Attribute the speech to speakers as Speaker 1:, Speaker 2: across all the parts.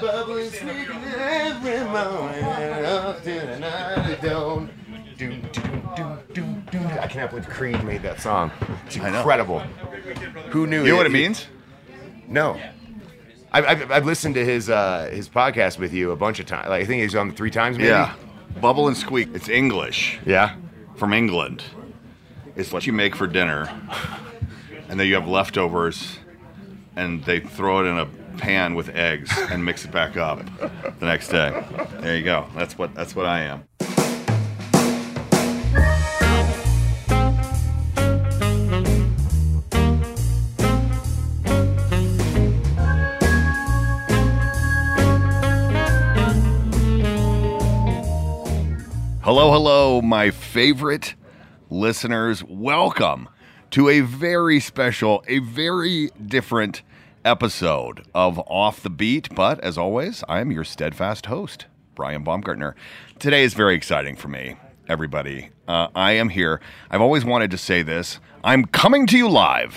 Speaker 1: Bubbling sweet every morning up to the night dawn. Doom, doom, doom, doom, doom. I cannot believe Creed made that song. It's incredible. Who knew?
Speaker 2: You know what it means?
Speaker 1: No. I've, I've, I've listened to his uh, his podcast with you a bunch of times. Like, I think he's on three times. Maybe.
Speaker 2: Yeah. Bubble and squeak. It's English
Speaker 1: Yeah.
Speaker 2: from England. It's what you make for dinner, and then you have leftovers, and they throw it in a pan with eggs and mix it back up the next day. There you go. That's what that's what I am. Hello, hello, my favorite listeners. Welcome to a very special, a very different episode of Off the Beat. But as always, I am your steadfast host, Brian Baumgartner. Today is very exciting for me, everybody. Uh, I am here. I've always wanted to say this. I'm coming to you live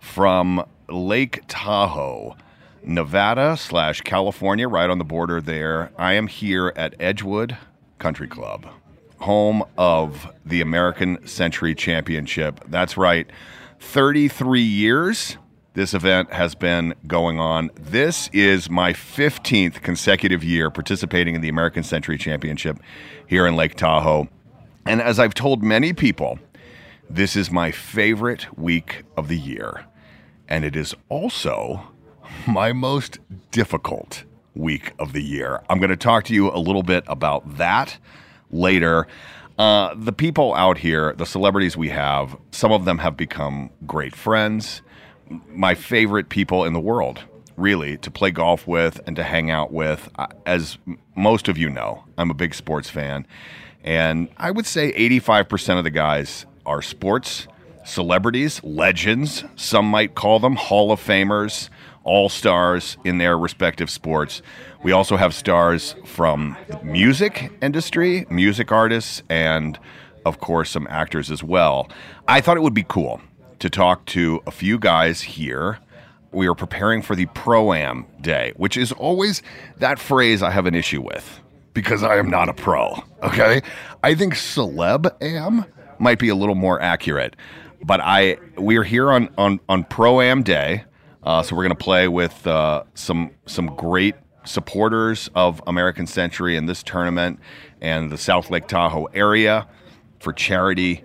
Speaker 2: from Lake Tahoe. Nevada slash California, right on the border there. I am here at Edgewood Country Club, home of the American Century Championship. That's right, 33 years this event has been going on. This is my 15th consecutive year participating in the American Century Championship here in Lake Tahoe. And as I've told many people, this is my favorite week of the year. And it is also my most difficult week of the year. I'm going to talk to you a little bit about that later. Uh, the people out here, the celebrities we have, some of them have become great friends, my favorite people in the world, really, to play golf with and to hang out with. As most of you know, I'm a big sports fan. And I would say 85% of the guys are sports celebrities, legends, some might call them Hall of Famers, all stars in their respective sports. We also have stars from the music industry, music artists, and of course, some actors as well. I thought it would be cool to talk to a few guys here. We are preparing for the Pro Am Day, which is always that phrase I have an issue with because I am not a pro. Okay. I think celeb am might be a little more accurate. But I we are here on on on Pro Am Day, uh, so we're going to play with uh, some some great supporters of American Century in this tournament and the South Lake Tahoe area for charity.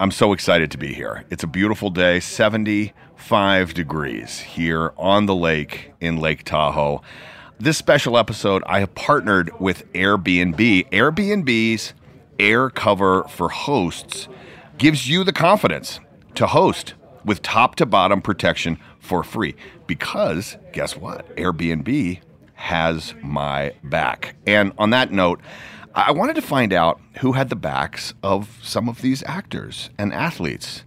Speaker 2: I'm so excited to be here. It's a beautiful day, 75 degrees here on the lake in Lake Tahoe. This special episode, I have partnered with Airbnb. Airbnb's air cover for hosts gives you the confidence to host with top to bottom protection for free. Because guess what? Airbnb has my back. And on that note, I wanted to find out who had the backs of some of these actors and athletes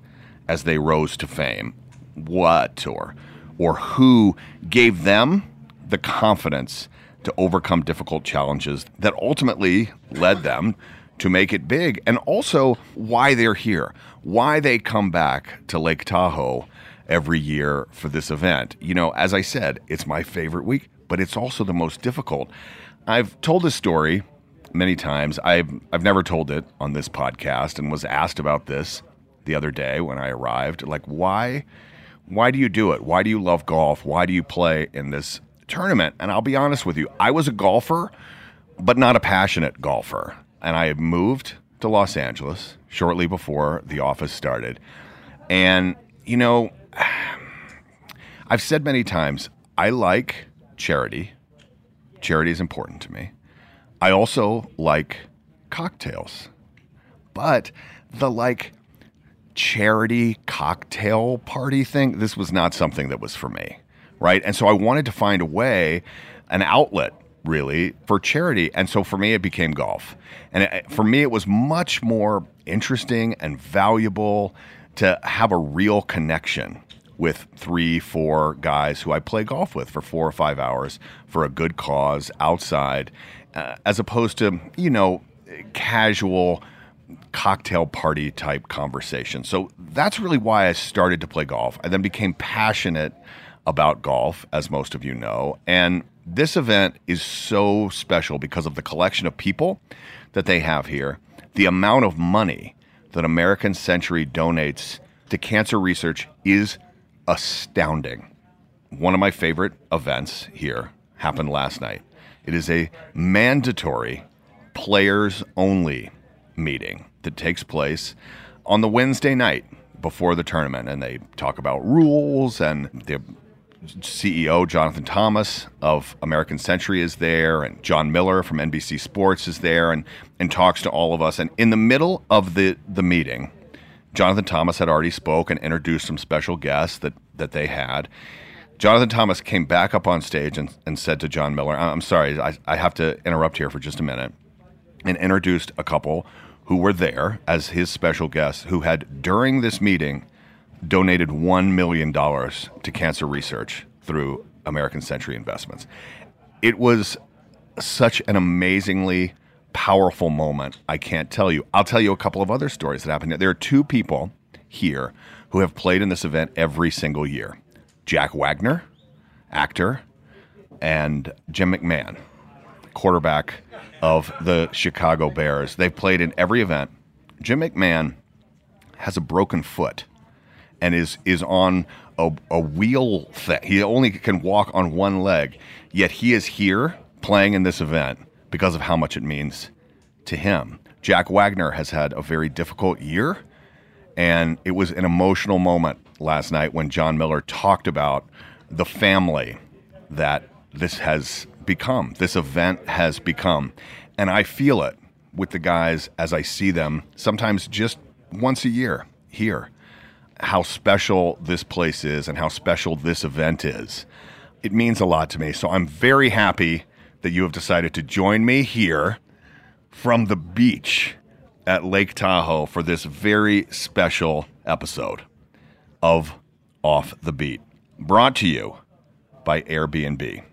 Speaker 2: as they rose to fame. What or or who gave them the confidence to overcome difficult challenges that ultimately led them to make it big and also why they're here, why they come back to Lake Tahoe every year for this event. You know, as I said, it's my favorite week, but it's also the most difficult. I've told this story many times. I've I've never told it on this podcast and was asked about this the other day when I arrived. Like why why do you do it? Why do you love golf? Why do you play in this tournament? And I'll be honest with you, I was a golfer, but not a passionate golfer. And I had moved to Los Angeles shortly before the office started. And, you know, I've said many times, I like charity. Charity is important to me. I also like cocktails. But the like charity cocktail party thing, this was not something that was for me. right? And so I wanted to find a way, an outlet really for charity. And so for me, it became golf. And it, for me, it was much more interesting and valuable to have a real connection with three, four guys who I play golf with for four or five hours for a good cause outside, uh, as opposed to, you know, casual cocktail party type conversation. So that's really why I started to play golf. I then became passionate about golf, as most of you know. And this event is so special because of the collection of people that they have here, the amount of money that American Century donates to cancer research is astounding. One of my favorite events here happened last night. It is a mandatory players only meeting that takes place on the Wednesday night before the tournament. And they talk about rules, and the CEO Jonathan Thomas of American Century is there, and Jon Miller from NBC Sports is there, and, and talks to all of us. And in the middle of the, the meeting, Jonathan Thomas had already spoke and introduced some special guests that, that they had. Jonathan Thomas came back up on stage and, and said to Jon Miller, I'm sorry, I, I have to interrupt here for just a minute, and introduced a couple who were there as his special guests who had, during this meeting, donated $1 million to cancer research through American Century Investments. It was such an amazingly powerful moment. I can't tell you. I'll tell you a couple of other stories that happened. There are two people here who have played in this event every single year Jack Wagner, actor, and Jim McMahon, quarterback of the Chicago Bears. They've played in every event. Jim McMahon has a broken foot and is is on a, a wheel thing. He only can walk on one leg, yet he is here playing in this event because of how much it means to him. Jack Wagner has had a very difficult year, and it was an emotional moment last night when Jon Miller talked about the family that this has become, this event has become. And I feel it with the guys as I see them, sometimes just once a year here how special this place is and how special this event is. It means a lot to me. So I'm very happy that you have decided to join me here from the beach at Lake Tahoe for this very special episode of Off the Beat, brought to you by Airbnb.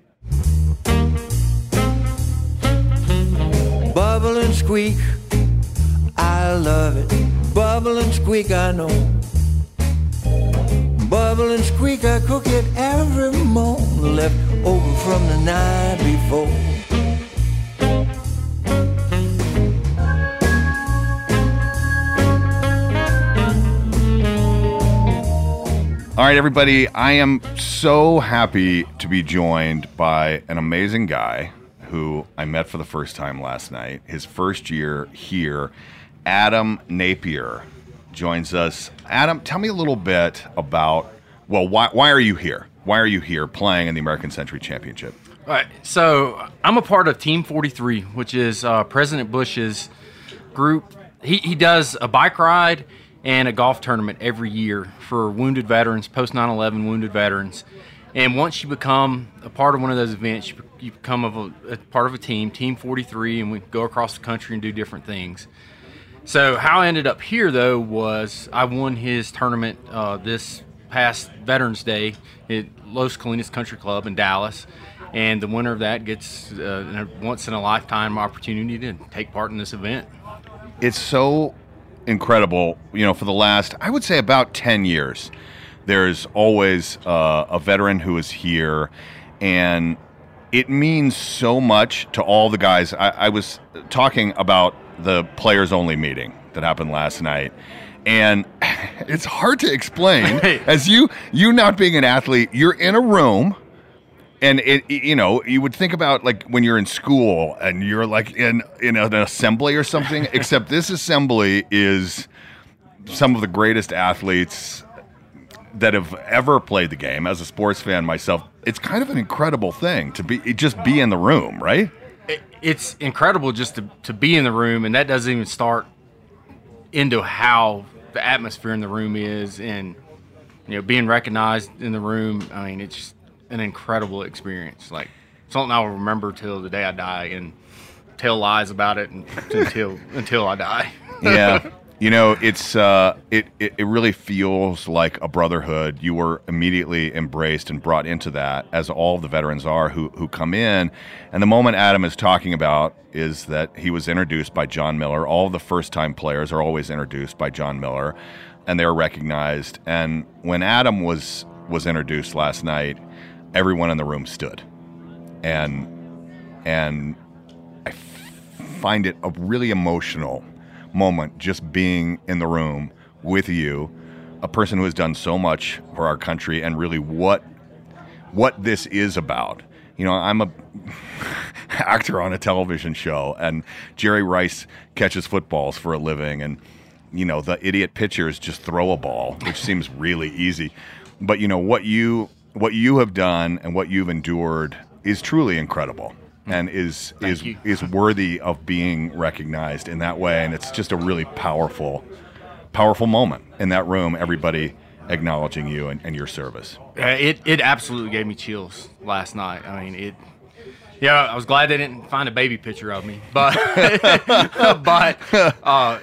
Speaker 3: Bubble and squeak, I love it. Bubble and squeak, I know. Bubble and squeak, I cook it every morning, left over from the night before.
Speaker 2: All right, everybody, I am so happy to be joined by an amazing guy who I met for the first time last night. His first year here, Adam Napier joins us. Adam, tell me a little bit about well, why, why are you here? Why are you here playing in the American Century Championship?
Speaker 4: All right. So I'm a part of Team 43, which is uh, President Bush's group. He, he does a bike ride and a golf tournament every year for wounded veterans, post 9 11 wounded veterans. And once you become a part of one of those events, you, become a, a, part of a team, Team 43, and we go across the country and do different things. So how I ended up here though was I won his tournament uh, this past Veterans Day at Las Colinas Country Club in Dallas, and the winner of that gets uh, a once in a lifetime opportunity to take part in this event.
Speaker 2: It's so incredible. You know, for the last I would say about ten years, there's always uh, a veteran who is here, and it means so much to all the guys. I, I was talking about the players only meeting that happened last night and it's hard to explain as you you not being an athlete you're in a room and it you know you would think about like when you're in school and you're like in in an assembly or something except this assembly is some of the greatest athletes that have ever played the game as a sports fan myself it's kind of an incredible thing to be just be in the room right
Speaker 4: it's incredible just to, to be in the room, and that doesn't even start into how the atmosphere in the room is, and you know, being recognized in the room. I mean, it's just, an incredible experience. Like something I'll remember till the day I die and tell lies about it and, until until I die.
Speaker 2: yeah. You know, it's uh, it, it it really feels like a brotherhood. You were immediately embraced and brought into that, as all the veterans are who who come in. And the moment Adam is talking about is that he was introduced by Jon Miller. All the first time players are always introduced by Jon Miller, and they're recognized. And when Adam was was introduced last night, everyone in the room stood, and and I find it a really emotional moment just being in the room with you, a person who has done so much for our country and really what what this is about. You know, I'm a actor on a television show and Jerry Rice catches footballs for a living and you know, the idiot pitchers just throw a ball, which seems really easy. But you know, what you what you have done and what you've endured is truly incredible and is is
Speaker 4: you.
Speaker 2: is worthy of being recognized in that way and it's just a really powerful powerful moment in that room everybody acknowledging you and, and your service
Speaker 4: Uh, it it absolutely gave me chills last night. I mean, it. Yeah, I was glad they didn't find a baby picture of me, but but uh,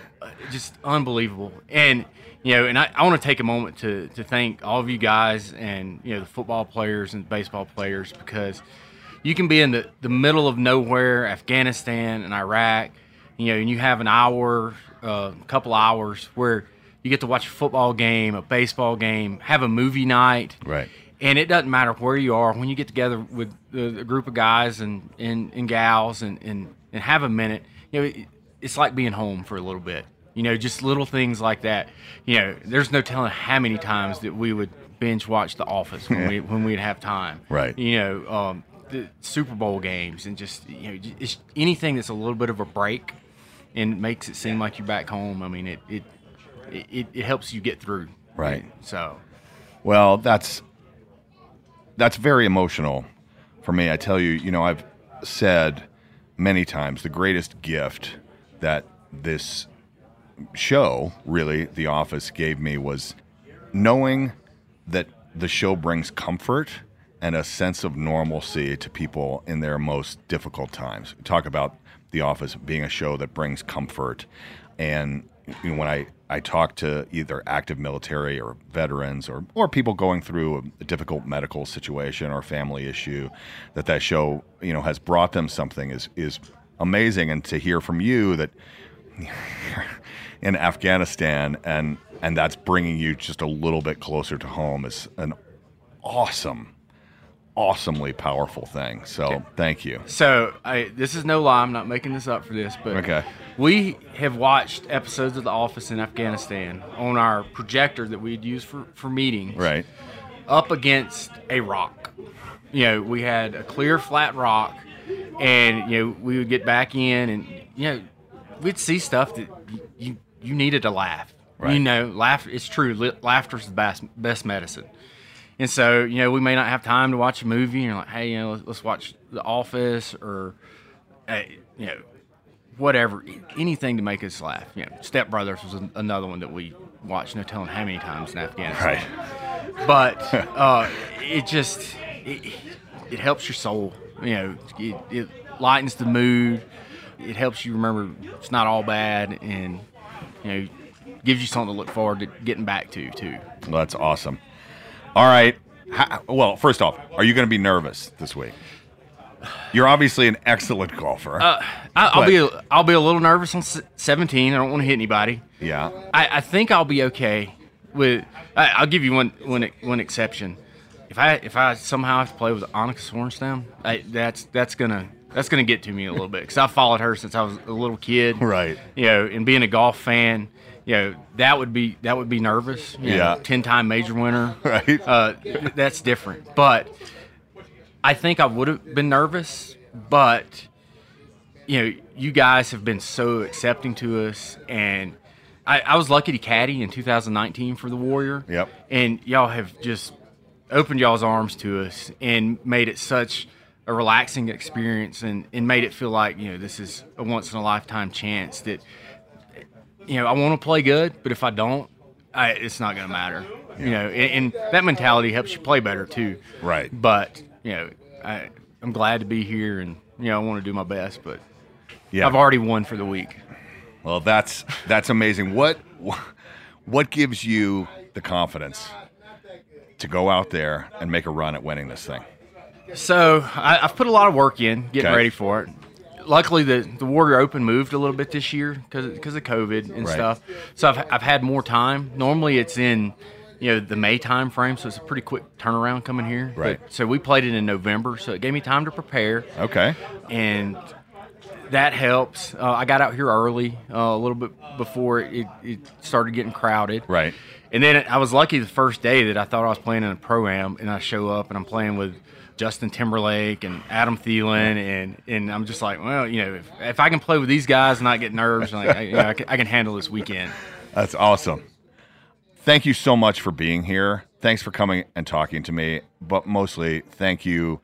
Speaker 4: just unbelievable. And you know, and I, I want to take a moment to to thank all of you guys and you know the football players and baseball players because you can be in the, the middle of nowhere, Afghanistan and Iraq, you know, and you have an hour, a uh, couple hours where you get to watch a football game, a baseball game, have a movie night.
Speaker 2: Right.
Speaker 4: And it doesn't matter where you are when you get together with a, group of guys and, and, and gals and, and, and have a minute, you know, it, it's like being home for a little bit. You know, just little things like that. You know, there's no telling how many times that we would binge watch The Office when we when we'd have time.
Speaker 2: Right.
Speaker 4: You know, um, the Super Bowl games and just you know it's anything that's a little bit of a break and makes it seem like you're back home. I mean, it it it, it helps you get through.
Speaker 2: Right.
Speaker 4: So
Speaker 2: Well, that's that's very emotional for me. I tell you, you know, I've said many times the greatest gift that this show, really, The Office, gave me was knowing that the show brings comfort and a sense of normalcy to people in their most difficult times. Talk about The Office being a show that brings comfort. And you know, when I, I talk to either active military or veterans or, or people going through a, a difficult medical situation or family issue, that that show you know has brought them something is is amazing. And to hear from you that in Afghanistan and and that's bringing you just a little bit closer to home is an awesome awesomely powerful thing so thank you
Speaker 4: So I this is no lie. I'm not making this up for this, but
Speaker 2: Okay.
Speaker 4: we have watched episodes of The Office in Afghanistan on our projector that we'd use for for meetings,
Speaker 2: right
Speaker 4: up against a rock. You know, we had a clear flat rock, and you know we would get back in, and you know we'd see stuff that you you needed to laugh. You know, laugh. It's true. Laughter's the best best medicine. And so, you know, we may not have time to watch a movie, and you're like, hey, you know, let's, let's watch The Office or, uh, you know, whatever, anything to make us laugh. You know, Step Brothers was an- another one that we watched, no telling how many times in Afghanistan.
Speaker 2: right
Speaker 4: But uh, it just it, it helps your soul. You know, it, it lightens the mood. It helps you remember it's not all bad, and you know, gives you something to look forward to getting back to too.
Speaker 2: well, that's awesome all right Ha- well first off are you going to be nervous this week you're obviously an excellent golfer uh,
Speaker 4: I, I'll be a, I'll be a little nervous on 17. I don't want to hit anybody.
Speaker 2: yeah
Speaker 4: I, I think I'll be okay with. I, I'll give you one one one exception. If I if I somehow have to play with Annika Sorenstam, I, that's that's gonna that's gonna get to me a little bit because I've followed her since I was a little kid.
Speaker 2: Right.
Speaker 4: You know, and being a golf fan, you know that would be that would be nervous. you know,
Speaker 2: Yeah.
Speaker 4: Ten time major winner.
Speaker 2: Right.
Speaker 4: Uh, that's different, but I think I would have been nervous, but you know, you guys have been so accepting to us, and I, I was lucky to caddy in 2019 for the Warrior.
Speaker 2: Yep.
Speaker 4: And y'all have just opened y'all's arms to us and made it such a relaxing experience, and, and made it feel like you know this is a once in a lifetime chance that you know I want to play good, but if I don't, I, it's not going to matter. You know, and, and that mentality helps you play better too.
Speaker 2: Right.
Speaker 4: But you know, I, I'm glad to be here, and you know, I want to do my best. But
Speaker 2: Yeah.
Speaker 4: I've already won for the week.
Speaker 2: Well, that's that's amazing. What what gives you the confidence to go out there and make a run at winning this thing?
Speaker 4: So I, I've put a lot of work in getting
Speaker 2: Okay.
Speaker 4: ready for it. Luckily, the, the Warrior Open moved a little bit this year because of COVID and
Speaker 2: Right.
Speaker 4: stuff. So I've, I've had more time. Normally, it's in you know the May time frame, so it's a pretty quick turnaround coming here. But-
Speaker 2: Right.
Speaker 4: so we played it in November, so it gave me time to prepare,
Speaker 2: Okay.
Speaker 4: and that helps. Uh, I got out here early, uh, a little bit before it, it started getting crowded.
Speaker 2: Right.
Speaker 4: And then I was lucky the first day that I thought I was playing in a pro am, and I show up and I'm playing with Justin Timberlake and Adam Thielen, and and I'm just like, well, you know, if, if I can play with these guys and not get nerves, like, I, you know, I, can, I can handle this weekend.
Speaker 2: That's awesome. Thank you so much for being here. Thanks for coming and talking to me, but mostly thank you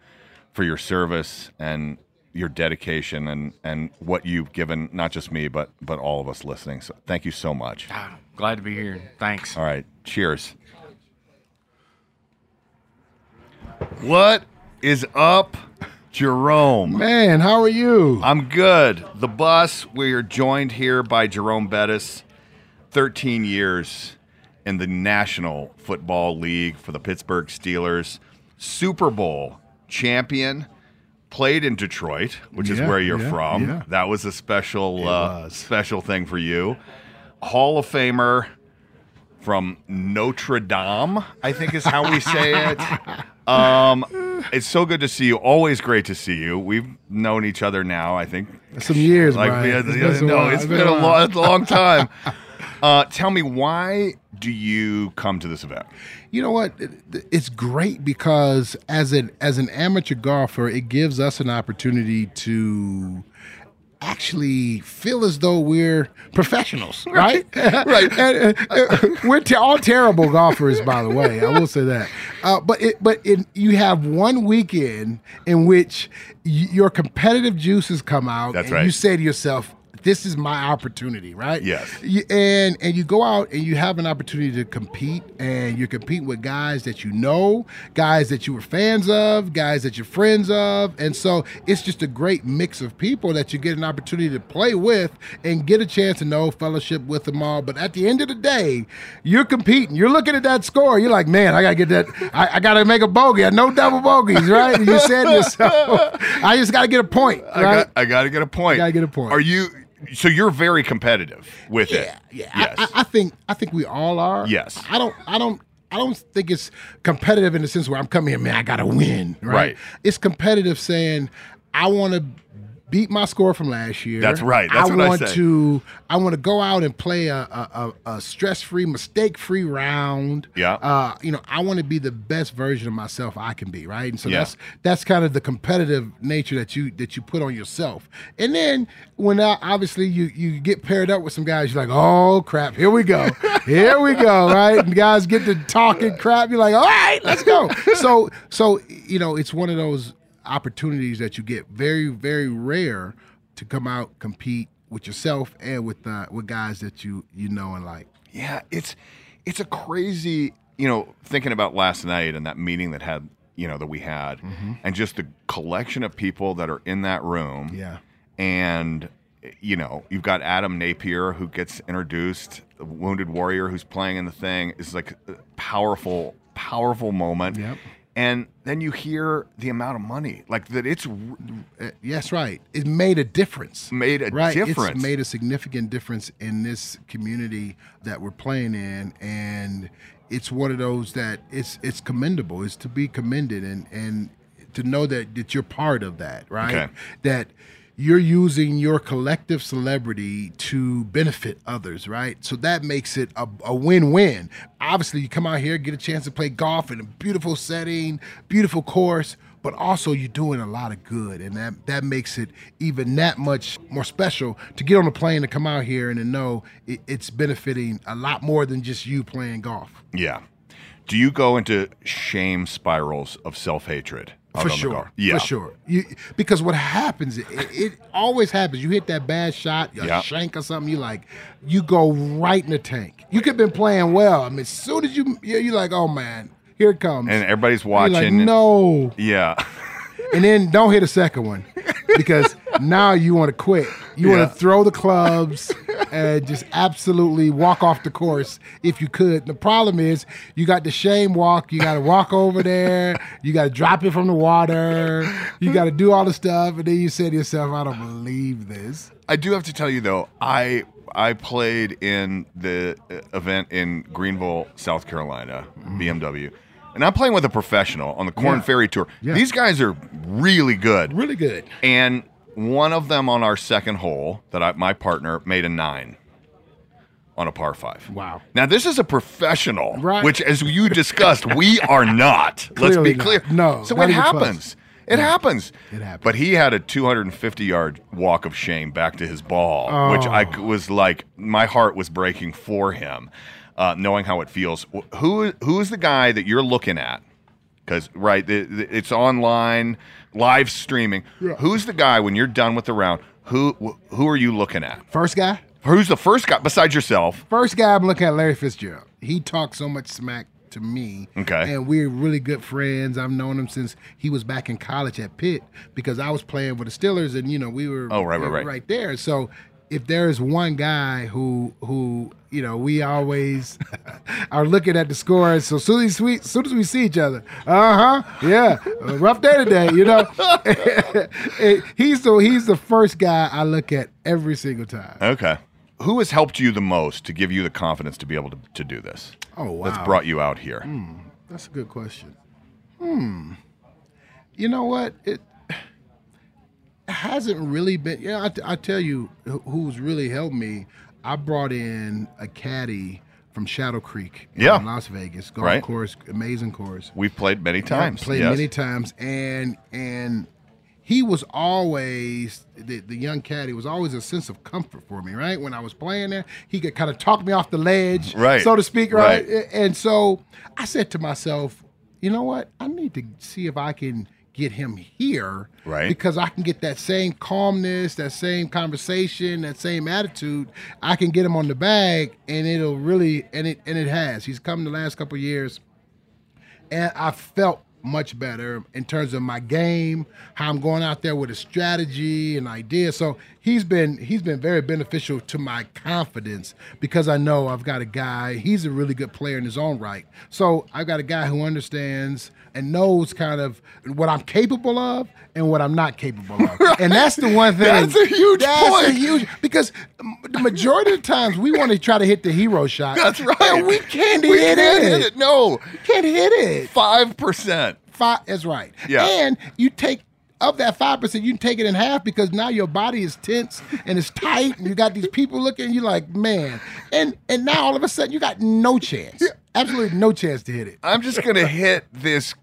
Speaker 2: for your service and your dedication and and what you've given not just me but but all of us listening. So thank you so much.
Speaker 4: Ah, Glad to be here. Thanks.
Speaker 2: All right. Cheers. What is up, Jerome?
Speaker 5: Man, how are you?
Speaker 2: I'm good. The bus, we are joined here by Jerome Bettis, 13 years in the National Football League for the Pittsburgh Steelers, Super Bowl champion, played in Detroit, which is where you're
Speaker 5: yeah,
Speaker 2: from.
Speaker 5: yeah.
Speaker 2: That was a special uh,
Speaker 5: was.
Speaker 2: special thing for you. Hall of Famer from Notre Dame, I think is how we say it. Um, it's so good to see you. Always great to see you. We've known each other now, I think.
Speaker 5: Some years,
Speaker 2: Like,
Speaker 5: Brian.
Speaker 2: yeah, yeah, no,
Speaker 5: while.
Speaker 2: it's been,
Speaker 5: been
Speaker 2: a,
Speaker 5: a
Speaker 2: long,
Speaker 5: while.
Speaker 2: it's a long time. Uh, tell me, why do you come to this event?
Speaker 5: You know what? It's great because as an as an amateur golfer, it gives us an opportunity to actually feel as though we're professionals, right? right. And, uh, uh, we're te- all terrible golfers, by the way. I will say that. Uh, but it, but it, you have one weekend in which y- your competitive juices come out,
Speaker 2: That's
Speaker 5: and
Speaker 2: right.
Speaker 5: you say to yourself. This is my opportunity, right?
Speaker 2: Yes.
Speaker 5: You, and and you go out and you have an opportunity to compete, and you're competing with guys that you know, guys that you were fans of, guys that you're friends of, and so it's just a great mix of people that you get an opportunity to play with and get a chance to know fellowship with them all. But at the end of the day, you're competing. You're looking at that score. You're like, man, I gotta get that. I, I gotta make a bogey. No double bogeys, right? And you said to yourself, I just gotta get a point,
Speaker 2: I got, I got to get a point.
Speaker 5: I Gotta get a point.
Speaker 2: Are you? So you're very competitive with
Speaker 5: Yeah,
Speaker 2: it.
Speaker 5: yeah.
Speaker 2: Yes.
Speaker 5: I, I, think I think we all are.
Speaker 2: Yes.
Speaker 5: I don't. I don't. I don't think it's competitive in the sense where I'm coming here, man. I gotta win. Right.
Speaker 2: Right.
Speaker 5: It's competitive saying I want to beat my score from last year.
Speaker 2: That's right. That's
Speaker 5: I
Speaker 2: what I
Speaker 5: want
Speaker 2: say.
Speaker 5: to. I want to go out and play a a, a, a stress free, mistake free round.
Speaker 2: Yeah.
Speaker 5: Uh, you know, I want to be the best version of myself I can be. Right. And so
Speaker 2: Yeah.
Speaker 5: that's that's kind of the competitive nature that you that you put on yourself. And then when uh, obviously you you get paired up with some guys, you're like, oh crap, here we go, here we go, right? And guys get to talking crap. You're like, all right, let's go. So so you know, it's one of those opportunities that you get very very rare to come out compete with yourself and with uh, with guys that you you know and like.
Speaker 2: Yeah, it's it's a crazy, you know, thinking about last night and that meeting that had, you know, that we had, and just the collection of people that are in that room.
Speaker 5: Yeah.
Speaker 2: and you know, you've got Adam Napier who gets introduced, the wounded warrior who's playing in the thing. is like a powerful, powerful moment.
Speaker 5: Yep.
Speaker 2: And then you hear the amount of money, like that. It's
Speaker 5: Uh, yes, right. It made a difference.
Speaker 2: made a
Speaker 5: right.
Speaker 2: difference.
Speaker 5: It's made a significant difference in this community that we're playing in, and it's one of those that it's it's commendable. It's to be commended, and and to know that that you're part of that, right?
Speaker 2: Okay.
Speaker 5: That you're using your collective celebrity to benefit others, right? So that makes it a, a win-win. Obviously, you come out here, get a chance to play golf in a beautiful setting, beautiful course, but also you're doing a lot of good, and that that makes it even that much more special to get on a plane to come out here and to know it, it's benefiting a lot more than just you playing golf.
Speaker 2: yeah. Do you go into shame spirals of self hatred
Speaker 5: for sure.
Speaker 2: Yeah.
Speaker 5: For sure. You, because what happens, it, it always happens. You hit that bad shot, a
Speaker 2: Yeah.
Speaker 5: shank or something, you like, you go right in the tank. You could have been playing well. I mean, as soon as you, you're like, oh man, here it comes.
Speaker 2: And everybody's
Speaker 5: You're like,
Speaker 2: watching.
Speaker 5: no.
Speaker 2: Yeah.
Speaker 5: And then don't hit a second one because now you want to quit. You
Speaker 2: Yeah.
Speaker 5: want to throw the clubs and just absolutely walk off the course if you could. The problem is you got the shame walk. You got to walk over there. You got to drop it from the water. You got to do all the stuff. And then you say to yourself, I don't believe this.
Speaker 2: I do have to tell you though, I I played in the uh, event in Greenville, South Carolina, BMW. And I'm playing with a professional on the Korn
Speaker 5: Yeah.
Speaker 2: Ferry Tour.
Speaker 5: Yeah.
Speaker 2: These guys are really good.
Speaker 5: Really good.
Speaker 2: And one of them on our second hole that I, my partner made a nine on a par five.
Speaker 5: Wow.
Speaker 2: Now this is a professional,
Speaker 5: Right.
Speaker 2: which, as you discussed, we are not. Let's be
Speaker 5: not.
Speaker 2: clear.
Speaker 5: No,
Speaker 2: so it
Speaker 5: close.
Speaker 2: happens. It happens.
Speaker 5: It happens.
Speaker 2: But he had a 250 yard walk of shame back to his ball, which I
Speaker 5: Oh.
Speaker 2: was like, my heart was breaking for him, uh, knowing how it feels. Who who is the guy that you're looking at? Because right, the, the- it's online, live streaming. Who's the guy when you're done with the round? Who wh- who are you looking at?
Speaker 5: First guy?
Speaker 2: Who's the first guy besides yourself?
Speaker 5: First guy I'm looking at Larry Fitzgerald. He talks so much smack to me.
Speaker 2: Okay.
Speaker 5: And we're really good friends. I've known him since he was back in college at Pitt because I was playing with the Steelers and you know, we were
Speaker 2: Oh, right, right, right.
Speaker 5: right there. So if there is one guy who who you know we always are looking at the scores. So soon as we soon as we see each other, uh huh, yeah, rough day today, you know. he's the he's the first guy I look at every single time.
Speaker 2: Okay. Who has helped you the most to give you the confidence to be able to, to do this?
Speaker 5: Oh wow, That's
Speaker 2: brought you out here.
Speaker 5: That's a good question. Hmm. You know what? It hasn't really been. Yeah, I, I tell you, who's really helped me. I brought in a caddy from Shadow Creek in
Speaker 2: Yeah.
Speaker 5: Las Vegas. Golf
Speaker 2: Right.
Speaker 5: course, amazing course.
Speaker 2: We've played many
Speaker 5: Yeah,
Speaker 2: times.
Speaker 5: played
Speaker 2: yes.
Speaker 5: many times, and and he was always the, the young caddy was always a sense of comfort for me. Right when I was playing there, he could kind of talk me off the ledge,
Speaker 2: Right,
Speaker 5: so to speak. Right?
Speaker 2: right.
Speaker 5: and so I said to myself, you know what? I need to see if I can get him here,
Speaker 2: Right.
Speaker 5: Because I can get that same calmness, that same conversation, that same attitude. I can get him on the bag, and it'll really and it and it has. He's come the last couple of years and I felt much better in terms of my game, how I'm going out there with a strategy and idea. So he's been he's been very beneficial to my confidence because I know I've got a guy. He's a really good player in his own right. So I've got a guy who understands and knows kind of what I'm capable of and what I'm not capable of. And that's the one thing.
Speaker 2: That's a huge
Speaker 5: that's
Speaker 2: point.
Speaker 5: A huge because the majority of the times we want to try to hit the hero shot.
Speaker 2: That's right.
Speaker 5: And we can't
Speaker 2: We
Speaker 5: hit
Speaker 2: can't
Speaker 5: it.
Speaker 2: hit it. No.
Speaker 5: Can't hit it.
Speaker 2: Five percent.
Speaker 5: Five. That's right.
Speaker 2: Yeah.
Speaker 5: And you take of that five percent, you can take it in half because now your body is tense and it's tight, and you got these people looking. you're like, man, and and now all of a sudden you got no chance, absolutely no chance to hit it.
Speaker 2: I'm just gonna hit this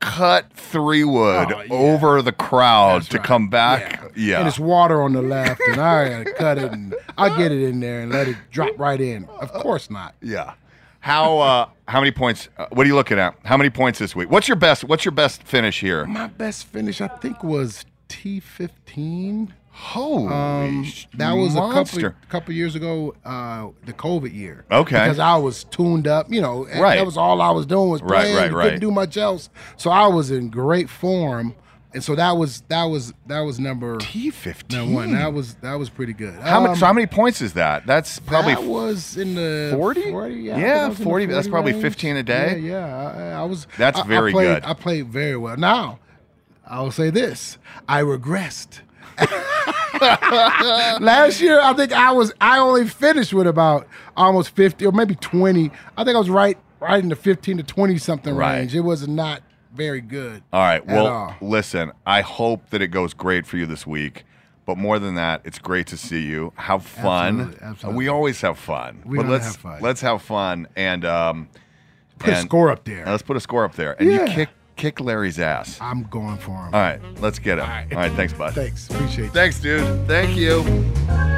Speaker 2: cut three wood
Speaker 5: Oh, yeah.
Speaker 2: over the crowd
Speaker 5: That's
Speaker 2: to
Speaker 5: right.
Speaker 2: come back. Yeah.
Speaker 5: And it's water on the left, and I gotta cut it, and I'll get it in there and let it drop right in. Of course not.
Speaker 2: Yeah. How uh how many points uh, what are you looking at? How many points this week? What's your best what's your best finish here?
Speaker 5: My best finish, I think, was T fifteen.
Speaker 2: Holy
Speaker 5: Um, that was a couple
Speaker 2: monster.
Speaker 5: couple years ago, uh, the COVID year.
Speaker 2: Okay.
Speaker 5: Because I was tuned up, you know, and
Speaker 2: Right.
Speaker 5: that was all I was doing was
Speaker 2: Right,
Speaker 5: playing.
Speaker 2: right,
Speaker 5: and
Speaker 2: right.
Speaker 5: Couldn't do much else, so I was in great form, and so that was that was that was number
Speaker 2: T fifteen.
Speaker 5: number one. That was that was pretty good.
Speaker 2: how many
Speaker 5: Um,
Speaker 2: so how many points is that? That's probably
Speaker 5: that was in the
Speaker 2: 40?
Speaker 5: 40 yeah,
Speaker 2: Yeah,
Speaker 5: think I was in the
Speaker 2: 40, that's probably
Speaker 5: range.
Speaker 2: 15 a day.
Speaker 5: Yeah, yeah. I, I was.
Speaker 2: That's
Speaker 5: I- I
Speaker 2: very
Speaker 5: played-
Speaker 2: good.
Speaker 5: I played very well. Now, I'll say this: I regressed. Last year, I think I was. I only finished with about almost fifty or maybe twenty. I think I was right, right in the fifteen to twenty something
Speaker 2: Right.
Speaker 5: range. It was not very good.
Speaker 2: All right. Well,
Speaker 5: all.
Speaker 2: listen, I hope that it goes great for you this week. But more than that, it's great to see you. Have fun.
Speaker 5: Absolutely, absolutely.
Speaker 2: We always have fun.
Speaker 5: We
Speaker 2: but let's
Speaker 5: have fun.
Speaker 2: let's have fun and um
Speaker 5: Put a score up there.
Speaker 2: let's put a score up there. And you kick kick Larry's ass.
Speaker 5: I'm going for him.
Speaker 2: All right, let's get him. All right, thanks, bud.
Speaker 5: Thanks, appreciate it.
Speaker 2: Thanks, dude. Thank you.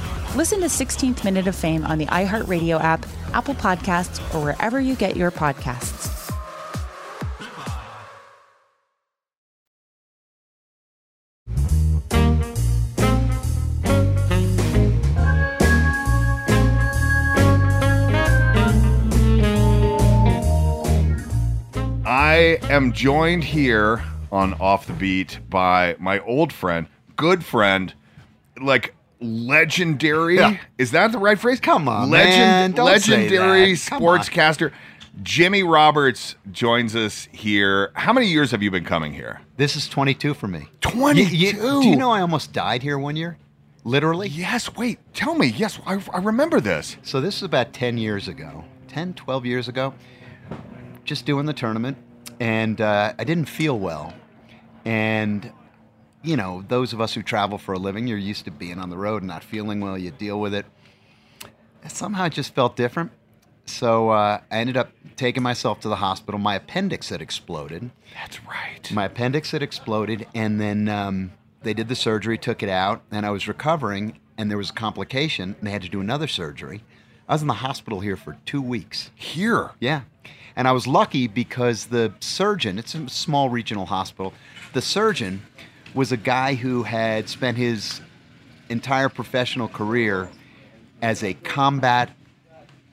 Speaker 6: Listen to 16th Minute of Fame on the iHeartRadio app, Apple Podcasts, or wherever you get your podcasts.
Speaker 2: I am joined here on Off the Beat by my old friend, good friend, like legendary.
Speaker 7: Yeah.
Speaker 2: Is that the right phrase?
Speaker 7: Come on,
Speaker 2: Legend,
Speaker 7: man.
Speaker 2: Legendary sportscaster. Jimmy Roberts joins us here. How many years have you been coming here?
Speaker 7: This is 22 for me.
Speaker 2: 22?
Speaker 7: You- you- do you know I almost died here one year? Literally?
Speaker 2: Yes, wait, tell me. Yes, I, I remember this.
Speaker 7: So this is about 10 years ago, 10, 12 years ago. Just doing the tournament, and uh, I didn't feel well. And, you know, those of us who travel for a living, you're used to being on the road and not feeling well, you deal with it. Somehow it just felt different. So uh, I ended up taking myself to the hospital. My appendix had exploded.
Speaker 2: That's right.
Speaker 7: My appendix had exploded, and then um, they did the surgery, took it out, and I was recovering, and there was a complication, and they had to do another surgery. I was in the hospital here for two weeks.
Speaker 2: Here.
Speaker 7: Yeah. And I was lucky because the surgeon, it's a small regional hospital, the surgeon was a guy who had spent his entire professional career as a combat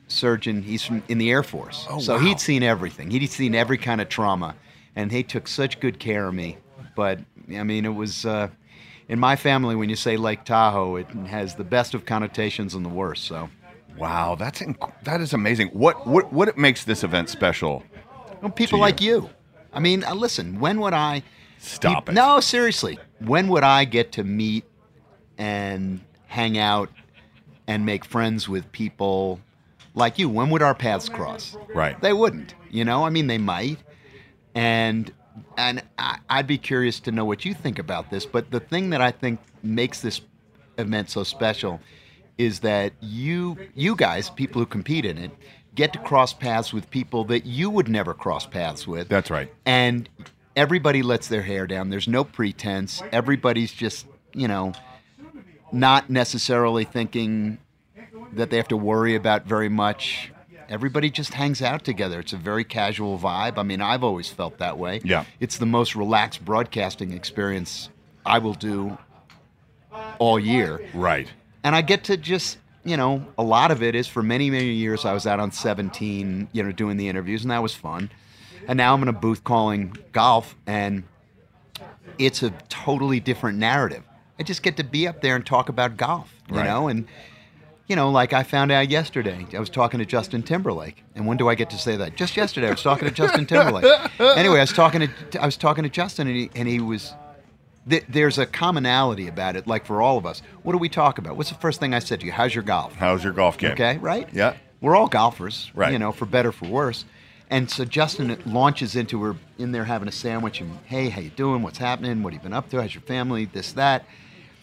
Speaker 7: surgeon. He's from in the Air Force.
Speaker 2: Oh,
Speaker 7: so
Speaker 2: wow.
Speaker 7: he'd seen everything. He'd seen every kind of trauma. And they took such good care of me. But I mean, it was uh, in my family when you say Lake Tahoe, it has the best of connotations and the worst. So
Speaker 2: Wow, that's inc- that is amazing. What what what makes this event special?
Speaker 7: Well, people like you. I mean, uh, listen, when would I
Speaker 2: Stop
Speaker 7: peop-
Speaker 2: it.
Speaker 7: No, seriously. When would I get to meet and hang out and make friends with people like you? When would our paths cross?
Speaker 2: Right.
Speaker 7: They wouldn't. You know, I mean, they might. And and I, I'd be curious to know what you think about this. But the thing that I think makes this event so special is that you you guys, people who compete in it, get to cross paths with people that you would never cross paths with.
Speaker 2: That's right.
Speaker 7: And everybody lets their hair down. There's no pretense. Everybody's just, you know, not necessarily thinking that they have to worry about very much. Everybody just hangs out together. It's a very casual vibe. I mean, I've always felt that way.
Speaker 2: Yeah.
Speaker 7: It's the most relaxed broadcasting experience I will do all year.
Speaker 2: Right.
Speaker 7: And I get to just, you know, a lot of it is for many, many years I was out on 17, you know, doing the interviews, and that was fun. And now I'm in a booth calling golf, and it's a totally different narrative. I just get to be up there and talk about golf, you
Speaker 2: Right.
Speaker 7: know, and you know, like I found out yesterday, I was talking to Justin Timberlake, and when do I get to say that? Just yesterday, I was talking to Justin Timberlake. Anyway, I was talking to I was talking to Justin, and he, and he was. th- There's a commonality about it, like for all of us. What do we talk about? What's the first thing I said to you? How's your golf?
Speaker 2: How's your golf game?
Speaker 7: Okay, right?
Speaker 2: Yeah.
Speaker 7: We're all golfers,
Speaker 2: Right.
Speaker 7: You know, for better for worse. And so Justin launches into her in there having a sandwich and hey, how you doing? What's happening? What have you been up to? How's your family? This that.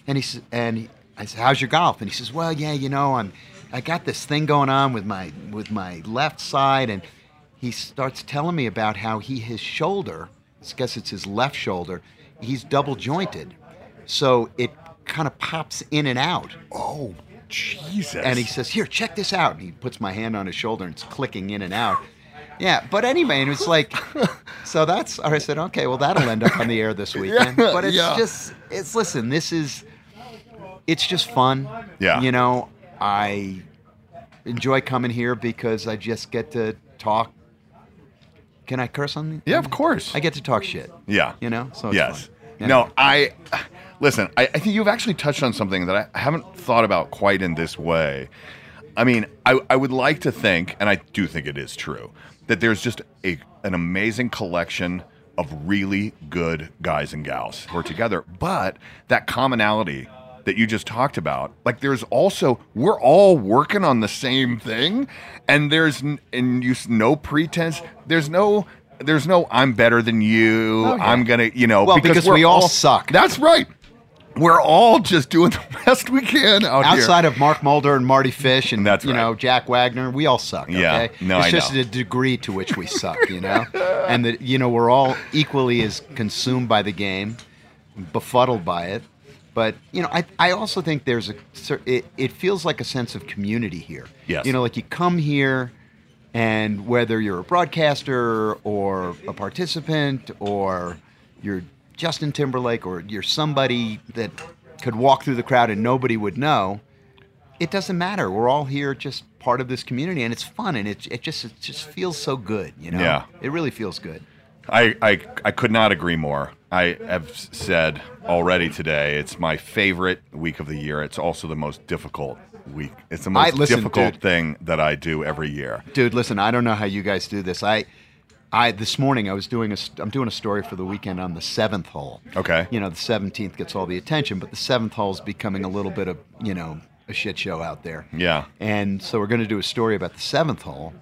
Speaker 7: And he says, and he, I said, how's your golf? And he says, well, yeah, you know, I'm I got this thing going on with my with my left side, and he starts telling me about how he his shoulder, I guess it's his left shoulder, he's double jointed, so it kind of pops in and out.
Speaker 2: Oh, Jesus.
Speaker 7: And he says, "Here, check this out." And he puts my hand on his shoulder, and it's clicking in and out. Yeah, but anyway, and it's like, so that's. I said, okay, well, that'll end up on the air this weekend.
Speaker 2: Yeah,
Speaker 7: but it's
Speaker 2: yeah.
Speaker 7: just, it's listen, this is, it's just fun.
Speaker 2: Yeah.
Speaker 7: You know, I enjoy coming here because I just get to talk can I curse on? Me?
Speaker 2: Yeah, of course.
Speaker 7: I get to talk shit.
Speaker 2: Yeah.
Speaker 7: You know. So it's
Speaker 2: yes.
Speaker 7: fun. Yeah.
Speaker 2: No, I listen. I, I think you've actually touched on something that I haven't thought about quite in this way. I mean, I, I would like to think, and I do think it is true, that there's just a an amazing collection of really good guys and gals who are together. But that commonality that you just talked about, like there's also we're all working on the same thing, and there's and you no pretense. There's no. There's no I'm better than you.
Speaker 7: Oh, yeah.
Speaker 2: I'm gonna, you know,
Speaker 7: Well, because
Speaker 2: we're
Speaker 7: we all suck.
Speaker 2: That's right. We're all just doing the best we can out here.
Speaker 7: Outside of Mark Mulder and Mardy Fish and
Speaker 2: That's
Speaker 7: you
Speaker 2: right.
Speaker 7: know Jack Wagner, we all suck. Okay?
Speaker 2: Yeah. No,
Speaker 7: it's
Speaker 2: I
Speaker 7: just
Speaker 2: know.
Speaker 7: the degree to which we suck, you know, and that you know we're all equally as consumed by the game, befuddled by it. But you know, I, I also think there's a it, it feels like a sense of community here.
Speaker 2: Yes.
Speaker 7: You know, like you come here, and whether you're a broadcaster or a participant or you're Justin Timberlake or you're somebody that could walk through the crowd and nobody would know, it doesn't matter. We're all here just part of this community and it's fun and it, it just it just feels so good, you know?
Speaker 2: Yeah.
Speaker 7: It really feels good.
Speaker 2: I, I I could not agree more. I have said already today it's my favorite week of the year. It's also the most difficult week. It's the
Speaker 7: I-
Speaker 2: most
Speaker 7: listen,
Speaker 2: difficult
Speaker 7: dude.
Speaker 2: thing that I do every year.
Speaker 7: Dude, listen, I don't know how you guys do this. I I this morning I was doing a I'm doing a story for the weekend on the 7th hole.
Speaker 2: Okay.
Speaker 7: You know, the 17th gets all the attention, but the 7th hole is becoming a little bit of, you know, a shit show out there.
Speaker 2: Yeah.
Speaker 7: And so we're going to do a story about the seventh hole.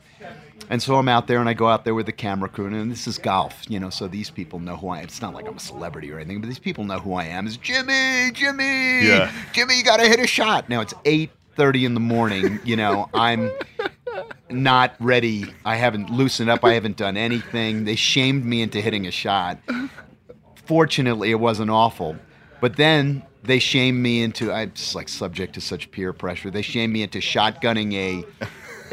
Speaker 7: And so I'm out there and I go out there with the camera crew, and this is golf, you know, so these people know who I am. It's not like I'm a celebrity or anything, but these people know who I am. It's Jimmy, Jimmy,
Speaker 2: Yeah.
Speaker 7: Jimmy, you got to hit a shot. Now it's 8.30 in the morning, you know, I'm not ready. I haven't loosened up. I haven't done anything. They shamed me into hitting a shot. Fortunately, it wasn't awful. But then they shamed me into I'm just like subject to such peer pressure. They shamed me into shotgunning a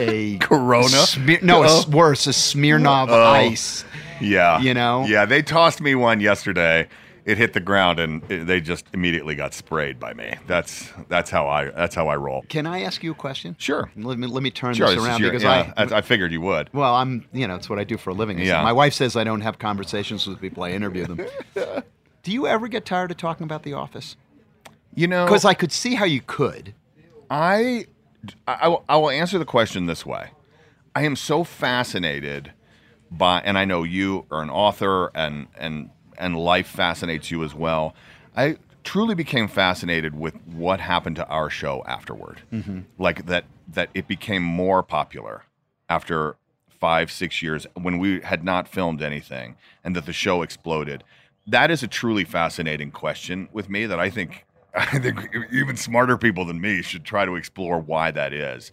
Speaker 7: a
Speaker 2: Corona?
Speaker 7: Smear, no, it's
Speaker 2: Oh.
Speaker 7: worse, a Smirnoff
Speaker 2: Oh.
Speaker 7: ice.
Speaker 2: Yeah.
Speaker 7: You know?
Speaker 2: Yeah, they tossed me one yesterday. It hit the ground and it, they just immediately got sprayed by me. That's that's how I that's how I roll.
Speaker 7: Can I ask you a question?
Speaker 2: Sure.
Speaker 7: Let me let me turn
Speaker 2: Sure,
Speaker 7: this
Speaker 2: this
Speaker 7: around
Speaker 2: your-
Speaker 7: because
Speaker 2: yeah,
Speaker 7: I
Speaker 2: I, figured you would.
Speaker 7: Well, I'm, you know, it's what I do for a living.
Speaker 2: Yeah.
Speaker 7: My wife says I don't have conversations with people, I interview them. do you ever get tired of talking about The Office?
Speaker 2: You know,
Speaker 7: Because I could see how you could.
Speaker 2: I, I, I will answer the question this way. I am so fascinated by, and I know you are an author, and and and life fascinates you as well. I truly became fascinated with what happened to our show afterward, mm-hmm. like that that it became more popular after five six years when we had not filmed anything, and that the show exploded. That is a truly fascinating question with me that I think I think even smarter people than me should try to explore why that is.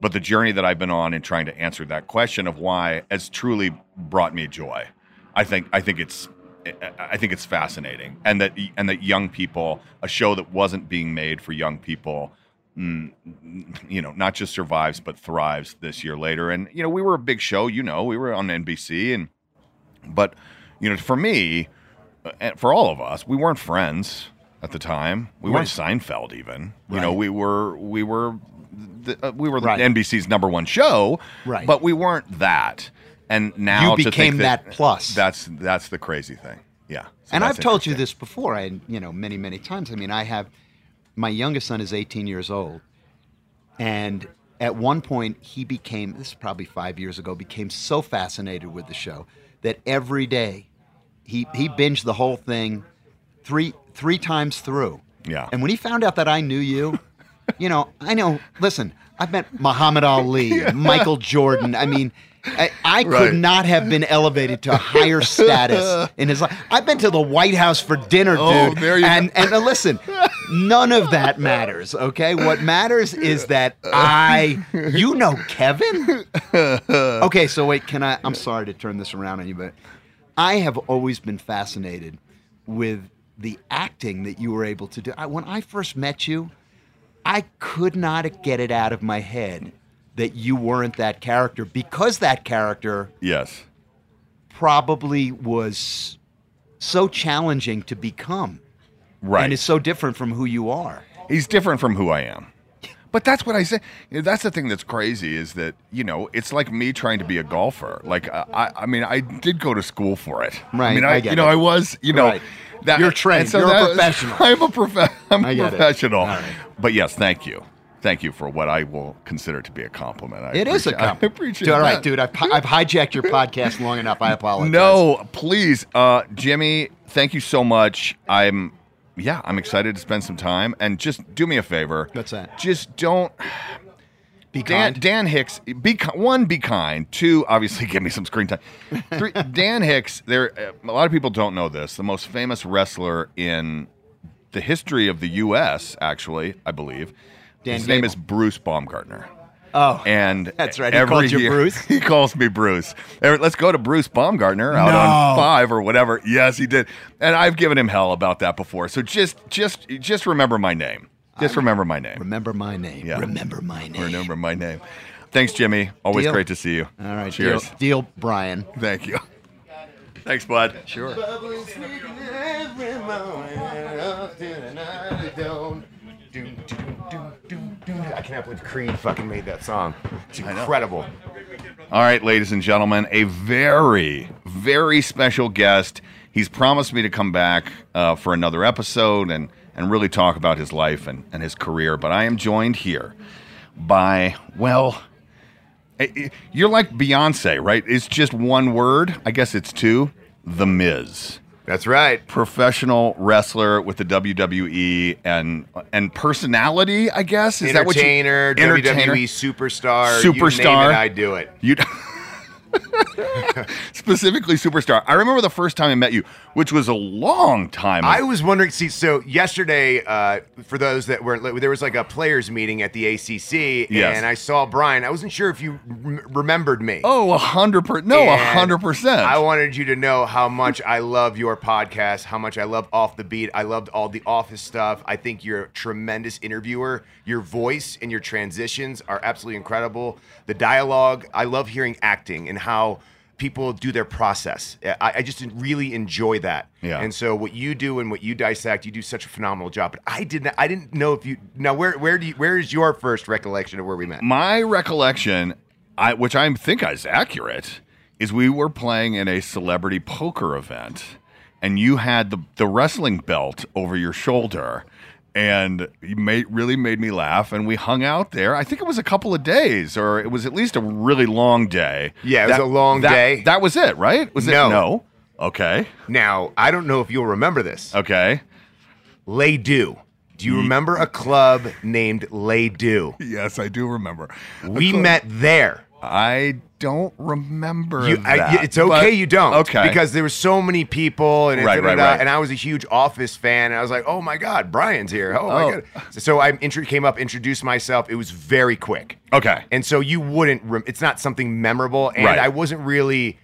Speaker 2: But the journey that I've been on in trying to answer that question of why has truly brought me joy. I think I think it's I think it's fascinating, and that and that young people, a show that wasn't being made for young people, mm, you know, not just survives but thrives this year later. And you know, we were a big show. You know, we were on NBC, and but you know, for me, uh, for all of us, we weren't friends at the time. We weren't Seinfeld even. You know, we were we were the, uh, we were the
Speaker 7: Right.
Speaker 2: NBC's number one show,
Speaker 7: Right.
Speaker 2: But we weren't that. And now
Speaker 7: You became that plus.
Speaker 2: That's that's the crazy thing. Yeah. So
Speaker 7: and I've told you this before, I you know many many times. I mean, I have my youngest son is 18 years old, and at one point he became this is probably five years ago became so fascinated with the show that every day he he binged the whole thing three three times through.
Speaker 2: Yeah.
Speaker 7: And when he found out that I knew you, you know, I know. Listen, I've met Muhammad Ali, Michael Jordan. I mean, I, I could not have been elevated to a higher status in his life. I've been to the White House for dinner,
Speaker 2: Oh,
Speaker 7: dude.
Speaker 2: there you
Speaker 7: and and uh, listen, none of that matters. Okay, what matters is that I, you know, Kevin. Okay, so wait, can I? I'm sorry to turn this around on you, but I have always been fascinated with the acting that you were able to do. I, when I first met you, I could not get it out of my head that you weren't that character because that character
Speaker 2: Yes.
Speaker 7: probably was so challenging to become
Speaker 2: Right.
Speaker 7: and is so different from who you are.
Speaker 2: He's different from who I am. But that's what I say. That's the thing that's crazy is that you know it's like me trying to be a golfer. Like I, I mean, I did go to school for it.
Speaker 7: Right,
Speaker 2: I mean,
Speaker 7: I
Speaker 2: I, you know,
Speaker 7: it.
Speaker 2: I was, you know,
Speaker 7: Right. You're trained.
Speaker 2: and
Speaker 7: You're a professional.
Speaker 2: I'm a prof- I'm
Speaker 7: I
Speaker 2: a
Speaker 7: get it.
Speaker 2: professional.
Speaker 7: All right.
Speaker 2: But yes, thank you, thank you for what I will consider to be a compliment. I
Speaker 7: It is a
Speaker 2: appreciate- I
Speaker 7: compliment.
Speaker 2: appreciate
Speaker 7: Dude, all right, dude. I've, I've hijacked your podcast long enough. I apologize.
Speaker 2: No, please, uh, Jimmy. Thank you so much. I'm, yeah, I'm excited to spend some time and just do me a favor.
Speaker 7: What's that?
Speaker 2: Just don't.
Speaker 7: Be
Speaker 2: Dan,
Speaker 7: kind.
Speaker 2: Dan Hicks, be one, be kind. Two, obviously, give me some screen time. Three, Dan Hicks. There, a lot of people don't know this. The most famous wrestler in the history of the U.S. Actually, I believe.
Speaker 7: Dan
Speaker 2: His name is Bruce Baumgartner.
Speaker 7: Oh,
Speaker 2: And
Speaker 7: That's right. He
Speaker 2: Every
Speaker 7: called you
Speaker 2: year,
Speaker 7: Bruce?
Speaker 2: He calls me Bruce. Every- Let's go to Bruce Baumgartner out
Speaker 7: No.
Speaker 2: on five or whatever. Yes, he did. And I've given him hell about that before. So just, just, just remember my name. Just remember my name.
Speaker 7: remember my name.
Speaker 2: Yeah.
Speaker 7: Remember my name.
Speaker 2: Remember my name. Thanks, Jimmy. Always
Speaker 7: Deal.
Speaker 2: great to see you.
Speaker 7: All right.
Speaker 2: Cheers.
Speaker 7: Deal, deal Brian.
Speaker 2: Thank you. Thanks, bud.
Speaker 7: Sure.
Speaker 1: Bubbling sweet every morning up to the night it don't. Doom, doom, doom, doom, doom. I cannot believe Creed fucking made that song. It's incredible.
Speaker 2: All right, ladies and gentlemen, a very, very special guest. He's promised me to come back uh, for another episode and, and really talk about his life and, and his career. But I am joined here by, well, eh, eh, you're like Beyonce, right? It's just one word. I guess it's two The Miz.
Speaker 1: That's right.
Speaker 2: Professional wrestler with the WWE and and personality, I guess. Is that what you-
Speaker 1: Entertainer. WWE superstar. You name
Speaker 2: Superstar.
Speaker 1: it, I do it.
Speaker 2: You specifically superstar. I remember the first time I met you, which was a long time. Ago.
Speaker 1: I was wondering. See, so yesterday, uh, for those that weren't, there was like a players meeting at the ACC,
Speaker 2: Yes.
Speaker 1: and I saw Brian. I wasn't sure if you rem- remembered me.
Speaker 2: oh, a hundred percent. No, a
Speaker 1: And
Speaker 2: hundred percent.
Speaker 1: I wanted you to know how much I love your podcast, how much I love Off the Beat. I loved all the office stuff. I think you're a tremendous interviewer. Your voice and your transitions are absolutely incredible. The dialogue, I love hearing acting and how people do their process. I, I just really enjoy that.
Speaker 2: Yeah.
Speaker 1: And so what you do and what you dissect, you do such a phenomenal job. But I didn't I didn't know if you now where where do you where is your first recollection of where we met?
Speaker 2: My recollection, I, which I think is accurate, is we were playing in a celebrity poker event, and you had the the wrestling belt over your shoulder. And he made, really made me laugh, and we hung out there. I think it was a couple of days, or it was at least a really long day.
Speaker 1: Yeah, it was a long
Speaker 2: that-
Speaker 1: day.
Speaker 2: That was it, right? Was
Speaker 1: No.
Speaker 2: it no? Okay,
Speaker 1: Now, I don't know if you'll remember this.
Speaker 2: okay.
Speaker 1: Les Deux. Do you remember a club named Les Deux?
Speaker 2: Yes, I do remember.
Speaker 1: We met there.
Speaker 2: I don't remember
Speaker 1: You,
Speaker 2: that.
Speaker 1: I, it's okay
Speaker 2: but-
Speaker 1: you don't.
Speaker 2: Okay.
Speaker 1: Because there were so many people and
Speaker 2: Right, right, right.
Speaker 1: and I was a huge Office fan and I was like, oh my God, Brian's here. Oh, my
Speaker 2: Oh.
Speaker 1: God. So I came up, introduced myself. It was very quick.
Speaker 2: okay.
Speaker 1: And so you wouldn't, rem- it's not something memorable. And. I wasn't really,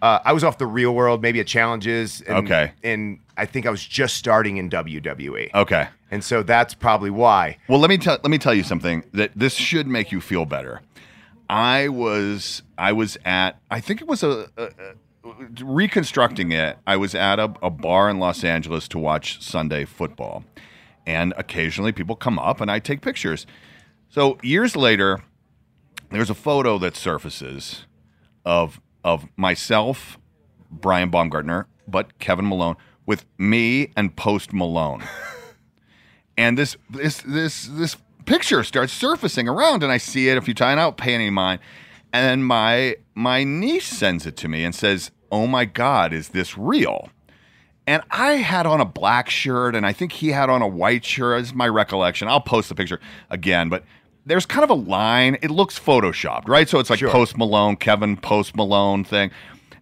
Speaker 1: uh, I was off the real world, maybe at challenges. And,
Speaker 2: Okay.
Speaker 1: And I think I was just starting in WWE.
Speaker 2: Okay.
Speaker 1: And so that's probably why.
Speaker 2: Well, let me tell let me tell you something that this should make you feel better. I was I was at I think it was a, a, a reconstructing it. I was at a, a bar in Los Angeles to watch Sunday football, and occasionally people come up and I take pictures. So years later, there's a photo that surfaces of of myself, Brian Baumgartner, but Kevin Malone with me and Post Malone and this this this this picture starts surfacing around and I see it a few times. I don't pay any mind. And then my my niece sends it to me and says, "Oh my God, is this real?" And I had on a black shirt, and I think he had on a white shirt. Is my recollection. I'll post the picture again, but there's kind of a line. It looks photoshopped, right? So it's like
Speaker 1: Sure.
Speaker 2: Post Malone, Kevin Post Malone thing.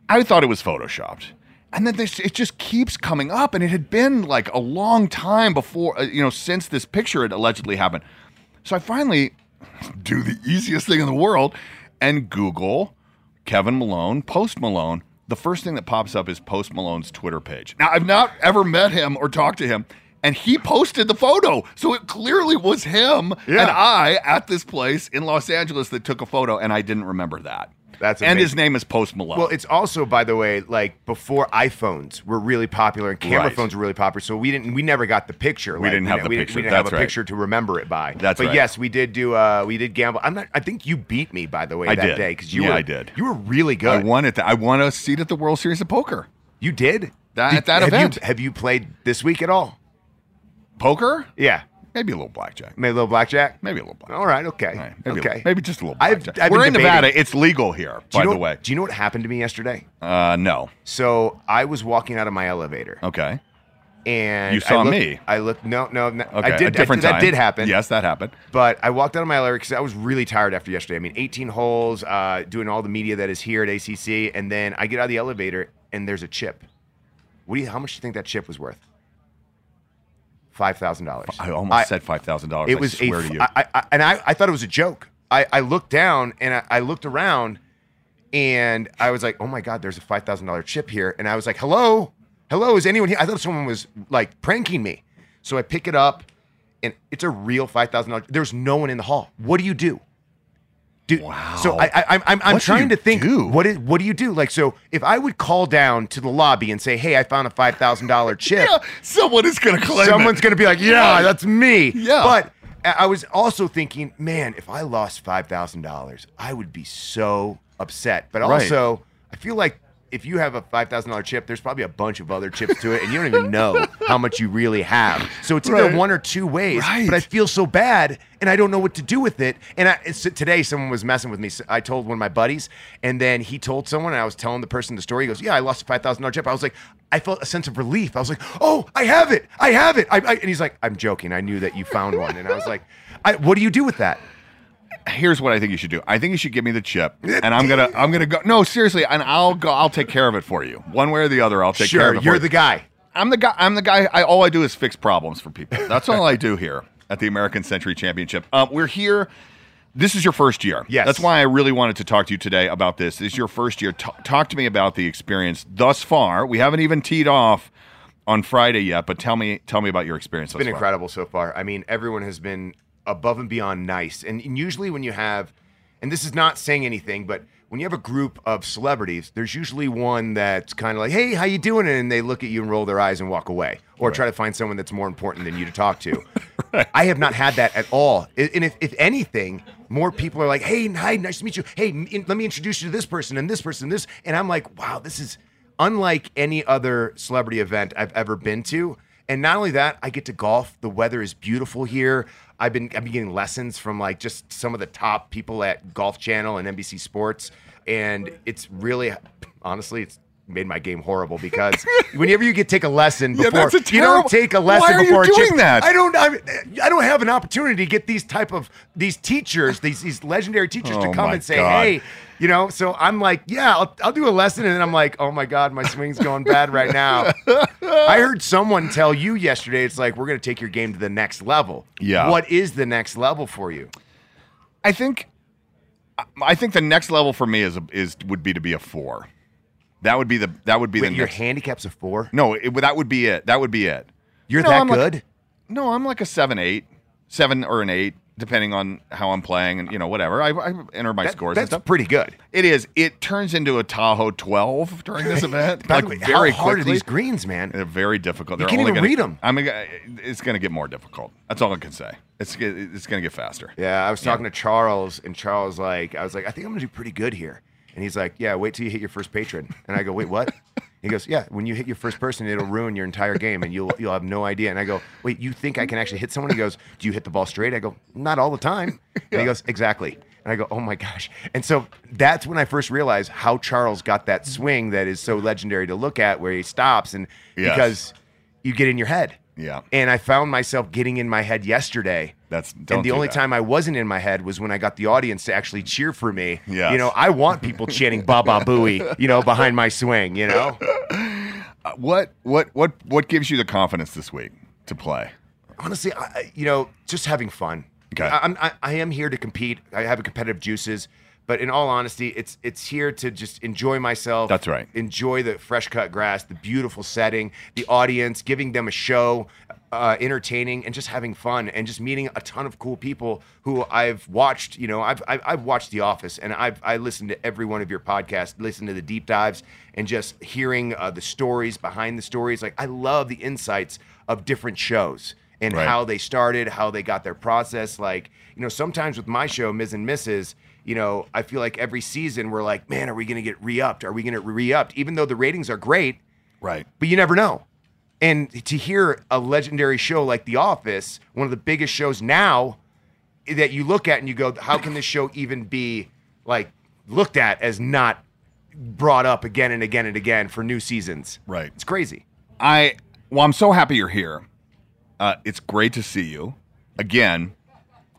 Speaker 2: I thought it was photoshopped. And then this, it just keeps coming up, and it had been like a long time before, uh, you know, since this picture had allegedly happened. So I finally do the easiest thing in the world and Google Kevin Malone, Post Malone. The first thing that pops up is Post Malone's Twitter page. Now, I've not ever met him or talked to him, and he posted the photo. So it clearly was him
Speaker 1: Yeah.
Speaker 2: and I at this place in Los Angeles that took a photo, and I didn't remember that.
Speaker 1: That's
Speaker 2: and his name is Post Malone.
Speaker 1: Well, it's also, by the way, like before iPhones were really popular and camera
Speaker 2: Right.
Speaker 1: phones were really popular, so we didn't, we never got the picture.
Speaker 2: We didn't have the
Speaker 1: we,
Speaker 2: picture.
Speaker 1: We didn't
Speaker 2: That's
Speaker 1: have a
Speaker 2: right.
Speaker 1: picture to remember it by.
Speaker 2: That's
Speaker 1: but
Speaker 2: right.
Speaker 1: yes, we did do. Uh, we did gamble. I'm not. I think you beat me, by the way,
Speaker 2: I
Speaker 1: that
Speaker 2: did.
Speaker 1: day because you
Speaker 2: Yeah,
Speaker 1: were.
Speaker 2: I did.
Speaker 1: You were really good.
Speaker 2: I won it. I won a seat at the World Series of Poker.
Speaker 1: You did.
Speaker 2: That- at that
Speaker 1: have
Speaker 2: event.
Speaker 1: You, have you played this week at all?
Speaker 2: Poker?
Speaker 1: Yeah,
Speaker 2: Maybe a little blackjack.
Speaker 1: maybe a little blackjack.
Speaker 2: Maybe a little blackjack.
Speaker 1: All right. Okay.
Speaker 2: All right, maybe,
Speaker 1: okay.
Speaker 2: maybe just a little
Speaker 1: I've-
Speaker 2: blackjack.
Speaker 1: I've
Speaker 2: We're
Speaker 1: been
Speaker 2: in
Speaker 1: debating.
Speaker 2: Nevada. It's legal here,
Speaker 1: Do
Speaker 2: by
Speaker 1: you know,
Speaker 2: the way.
Speaker 1: Do you know what happened to me yesterday?
Speaker 2: Uh, no.
Speaker 1: So I was walking out of my elevator.
Speaker 2: Okay.
Speaker 1: and
Speaker 2: You saw
Speaker 1: I looked,
Speaker 2: me.
Speaker 1: I looked. No, no, no
Speaker 2: Okay.
Speaker 1: I did.
Speaker 2: a different
Speaker 1: I,
Speaker 2: time.
Speaker 1: That did happen.
Speaker 2: Yes, that happened.
Speaker 1: But I walked out of my elevator because I was really tired after yesterday. I mean, 18 holes, uh, doing all the media that is here at ACC, and then I get out of the elevator and there's a chip. What do you? How much do you think that chip was worth? Five thousand dollars.
Speaker 2: I almost said five thousand dollars.
Speaker 1: It was
Speaker 2: I swear
Speaker 1: a.
Speaker 2: to you.
Speaker 1: I, I, I- and I, I thought it was a joke. I, I looked down and I, I looked around, and I was like, "Oh my god, there's a five thousand dollar chip here!" And I was like, "Hello, hello, is anyone here?" I thought someone was like pranking me. So I pick it up, and it's a real five thousand dollars. There's no one in the hall. What do you do? Do,
Speaker 2: Wow.
Speaker 1: So I, I, I'm, I'm, I'm trying to think.
Speaker 2: do?
Speaker 1: What is, what do you do? Like, so if I would call down to the lobby and say, "Hey, I found a five thousand dollar chip,"
Speaker 2: yeah, someone is going to claim
Speaker 1: someone's going to be like, yeah, that's me.
Speaker 2: Yeah.
Speaker 1: But I was also thinking, man, if I lost $5,000, I would be so upset. But
Speaker 2: Right.
Speaker 1: also, I feel like if you have a $5,000 chip, there's probably a bunch of other chips to it, and you don't even know how much you really have. So it's either
Speaker 2: Right.
Speaker 1: one or two ways.
Speaker 2: Right.
Speaker 1: But I feel so bad, and I don't know what to do with it. And I, it's, today, someone was messing with me. So I told one of my buddies, and then he told someone, and I was telling the person the story. He goes, "Yeah, I lost a five thousand dollar chip." I was like, I felt a sense of relief. I was like, "Oh, I have it! I have it!" I, I, and he's like, "I'm joking. I knew that you found one." And I was like, I, "What do you do with that?"
Speaker 2: Here's what I think you should do. I think you should give me the chip, and I'm gonna I'm gonna go. No, seriously, and I'll go. I'll take care of it for you, one way or the other. I'll take care
Speaker 1: sure,
Speaker 2: of it. for
Speaker 1: you're
Speaker 2: you.
Speaker 1: the guy.
Speaker 2: I'm the guy. I'm the guy. I, all I do is fix problems for people. That's all I do here at the American Century Championship. Um, we're here. This is your first year.
Speaker 1: Yes.
Speaker 2: That's why I really wanted to talk to you today about this. This is your first year. Ta- talk to me about the experience thus far. We haven't even teed off on Friday yet, but tell me tell me about your experience.
Speaker 1: It's been incredible so far. I mean, everyone has been above and beyond nice. And usually, when you have, and this is not saying anything, but when you have a group of celebrities, there's usually one that's kind of like, "Hey, how you doing?" And they look at you and roll their eyes and walk away, or try to find someone that's more important than you to talk to. I have not had that at all. And if, if anything, more people are like, "Hey, hi, nice to meet you. Hey, m- let me introduce you to this person and this person and this." And I'm like, "Wow, this is." unlike any other celebrity event I've ever been to. And not only that, I get to golf. The weather is beautiful here. I've been I've been getting lessons from like just some of the top people at Golf Channel and NBC Sports, and it's really, honestly, it's made my game horrible because whenever you get take a lesson before
Speaker 2: that's a
Speaker 1: you don't take a
Speaker 2: Why
Speaker 1: lesson
Speaker 2: are you
Speaker 1: before a
Speaker 2: doing
Speaker 1: chip-
Speaker 2: that?
Speaker 1: I don't I, I don't have an opportunity to get these type of these teachers these these legendary teachers
Speaker 2: Oh
Speaker 1: to come and say
Speaker 2: God.
Speaker 1: hey you know, so I'm like, yeah, I'll, I'll do a lesson. And then I'm like, oh my God, my swing's going bad right now. I heard someone tell you yesterday, it's like, we're going to take your game to the next level.
Speaker 2: Yeah.
Speaker 1: What is the next level for you?
Speaker 2: I think I think the next level for me is a, is would be to be a four. That would be the that would be
Speaker 1: Wait,
Speaker 2: the
Speaker 1: your
Speaker 2: next.
Speaker 1: handicap's a four?
Speaker 2: no, it, that would be it. That would be it.
Speaker 1: You're
Speaker 2: No,
Speaker 1: that
Speaker 2: I'm like-
Speaker 1: good?
Speaker 2: No, I'm like a seven, eight, seven or an eight, depending on how I'm playing and you know whatever. I, I enter my
Speaker 1: That-
Speaker 2: scores and
Speaker 1: that's pretty good.
Speaker 2: It is. It turns into a Tahoe 12 during this event. Like
Speaker 1: way,
Speaker 2: very
Speaker 1: how hard
Speaker 2: quickly.
Speaker 1: are these greens, man?
Speaker 2: They're very difficult.
Speaker 1: You
Speaker 2: They're
Speaker 1: can't
Speaker 2: only
Speaker 1: even
Speaker 2: gonna,
Speaker 1: read 'em.
Speaker 2: I'm uh, gonna, it's going to get more difficult. That's all I can say. It's it's going to get faster.
Speaker 1: Yeah, I was talking to Charles, and Charles like, I was like, I think I'm gonna do pretty good here. And he's like, Yeah, wait till you hit your first patron. And I go, Wait, what? He goes, Yeah, when you hit your first person, it'll ruin your entire game, and you'll you'll have no idea. And I go, Wait, you think I can actually hit someone? He goes, Do you hit the ball straight? I go, Not all the time. And he goes, Exactly. And I go, Oh my gosh. And so that's when I first realized how Charles got that swing that is so legendary to look at, where he stops, and
Speaker 2: Yes.
Speaker 1: because you get in your head.
Speaker 2: Yeah.
Speaker 1: And I found myself getting in my head yesterday.
Speaker 2: That's- don't
Speaker 1: and the only
Speaker 2: that.
Speaker 1: time I wasn't in my head was when I got the audience to actually cheer for me.
Speaker 2: Yes.
Speaker 1: You know, I want people chanting "Baba Booey," you know, behind my swing. You know,
Speaker 2: Uh, what what what what gives you the confidence this week to play?
Speaker 1: honestly, I, I- you know, just having fun.
Speaker 2: Okay.
Speaker 1: I, I'm I, I am here to compete. I have a competitive juices, But in all honesty, it's it's here to just enjoy myself.
Speaker 2: That's right.
Speaker 1: Enjoy the fresh cut grass, the beautiful setting, the audience, giving them a show, uh, entertaining, and just having fun, and just meeting a ton of cool people who I've watched. You know, I've I've, I've watched The Office, and I've I listened to every one of your podcasts, listened to the deep dives, and just hearing uh, the stories behind the stories. Like I love the insights of different shows and
Speaker 2: Right.
Speaker 1: how they started, how they got their process. Like, you know, sometimes with my show, Miz and Mrs., you know, I feel like every season we're like, man, are we going to get re upped? Are we going to re upped? Even though the ratings are great,
Speaker 2: Right.
Speaker 1: but you never know. And to hear a legendary show like The Office, one of the biggest shows now, that you look at and you go, how can this show even be like looked at as not brought up again and again and again for new seasons?
Speaker 2: Right.
Speaker 1: It's crazy.
Speaker 2: I well, I'm so happy you're here. Uh, it's great to see you again.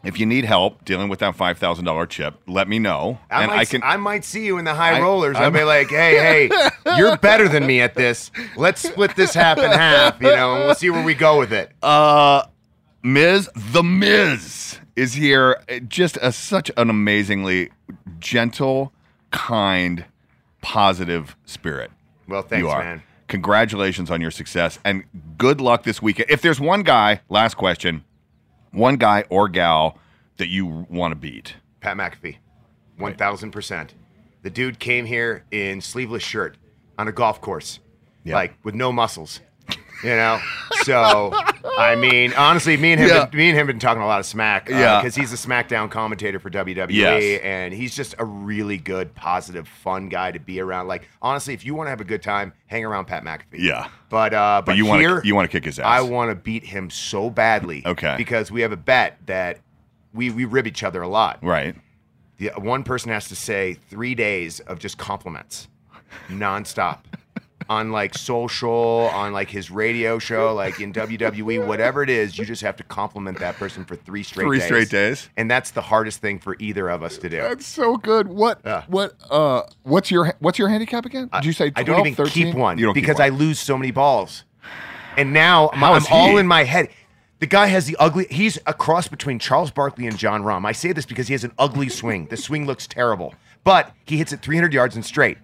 Speaker 2: If you need help dealing with that five thousand dollar chip, let me know,
Speaker 1: I
Speaker 2: and
Speaker 1: might,
Speaker 2: I can.
Speaker 1: I might see you in the high
Speaker 2: I-
Speaker 1: rollers. I'll be like, hey, hey, you're better than me at this. Let's split this half and half, you know, and we'll see where we go with it.
Speaker 2: Uh, Miz, the Miz is here. Just a, such an amazingly gentle, kind, positive spirit.
Speaker 1: Well, thanks,
Speaker 2: you are.
Speaker 1: man.
Speaker 2: Congratulations on your success and good luck this weekend. If there's one guy, last question, one guy or gal that you want to beat.
Speaker 1: Pat McAfee, one thousand percent. The dude came here in sleeveless shirt on a golf course,
Speaker 2: Yeah.
Speaker 1: like with no muscles. You know, so I mean, honestly, me and him,
Speaker 2: Yeah.
Speaker 1: been, me and him been talking a lot of smack,
Speaker 2: Yeah.
Speaker 1: because he's a SmackDown commentator for WWE,
Speaker 2: Yes.
Speaker 1: and he's just a really good, positive, fun guy to be around. Like, honestly, if you want to have a good time, hang around Pat McAfee.
Speaker 2: Yeah.
Speaker 1: but uh, but,
Speaker 2: But you want
Speaker 1: here,
Speaker 2: to you want to kick his ass.
Speaker 1: I want to beat him so badly.
Speaker 2: Okay.
Speaker 1: because we have a bet that we we rib each other a lot.
Speaker 2: right.
Speaker 1: The one person has to say three days of just compliments, nonstop, on like social, on like his radio show, like in WWE, whatever it is. You just have to compliment that person for three straight
Speaker 2: Three
Speaker 1: days.
Speaker 2: straight days.
Speaker 1: and that's the hardest thing for either of us to do.
Speaker 2: That's so good. What
Speaker 1: Yeah.
Speaker 2: what uh what's your what's your handicap again? Did you say 12,
Speaker 1: I don't even
Speaker 2: 13?
Speaker 1: keep one
Speaker 2: You don't keep
Speaker 1: because
Speaker 2: one.
Speaker 1: I lose so many balls. And now
Speaker 2: How
Speaker 1: I'm all in my head. The guy has the ugly. He's a cross between Charles Barkley and Jon Rahm. I say this because he has an ugly swing. The swing looks terrible, but he hits it 300 yards and straight.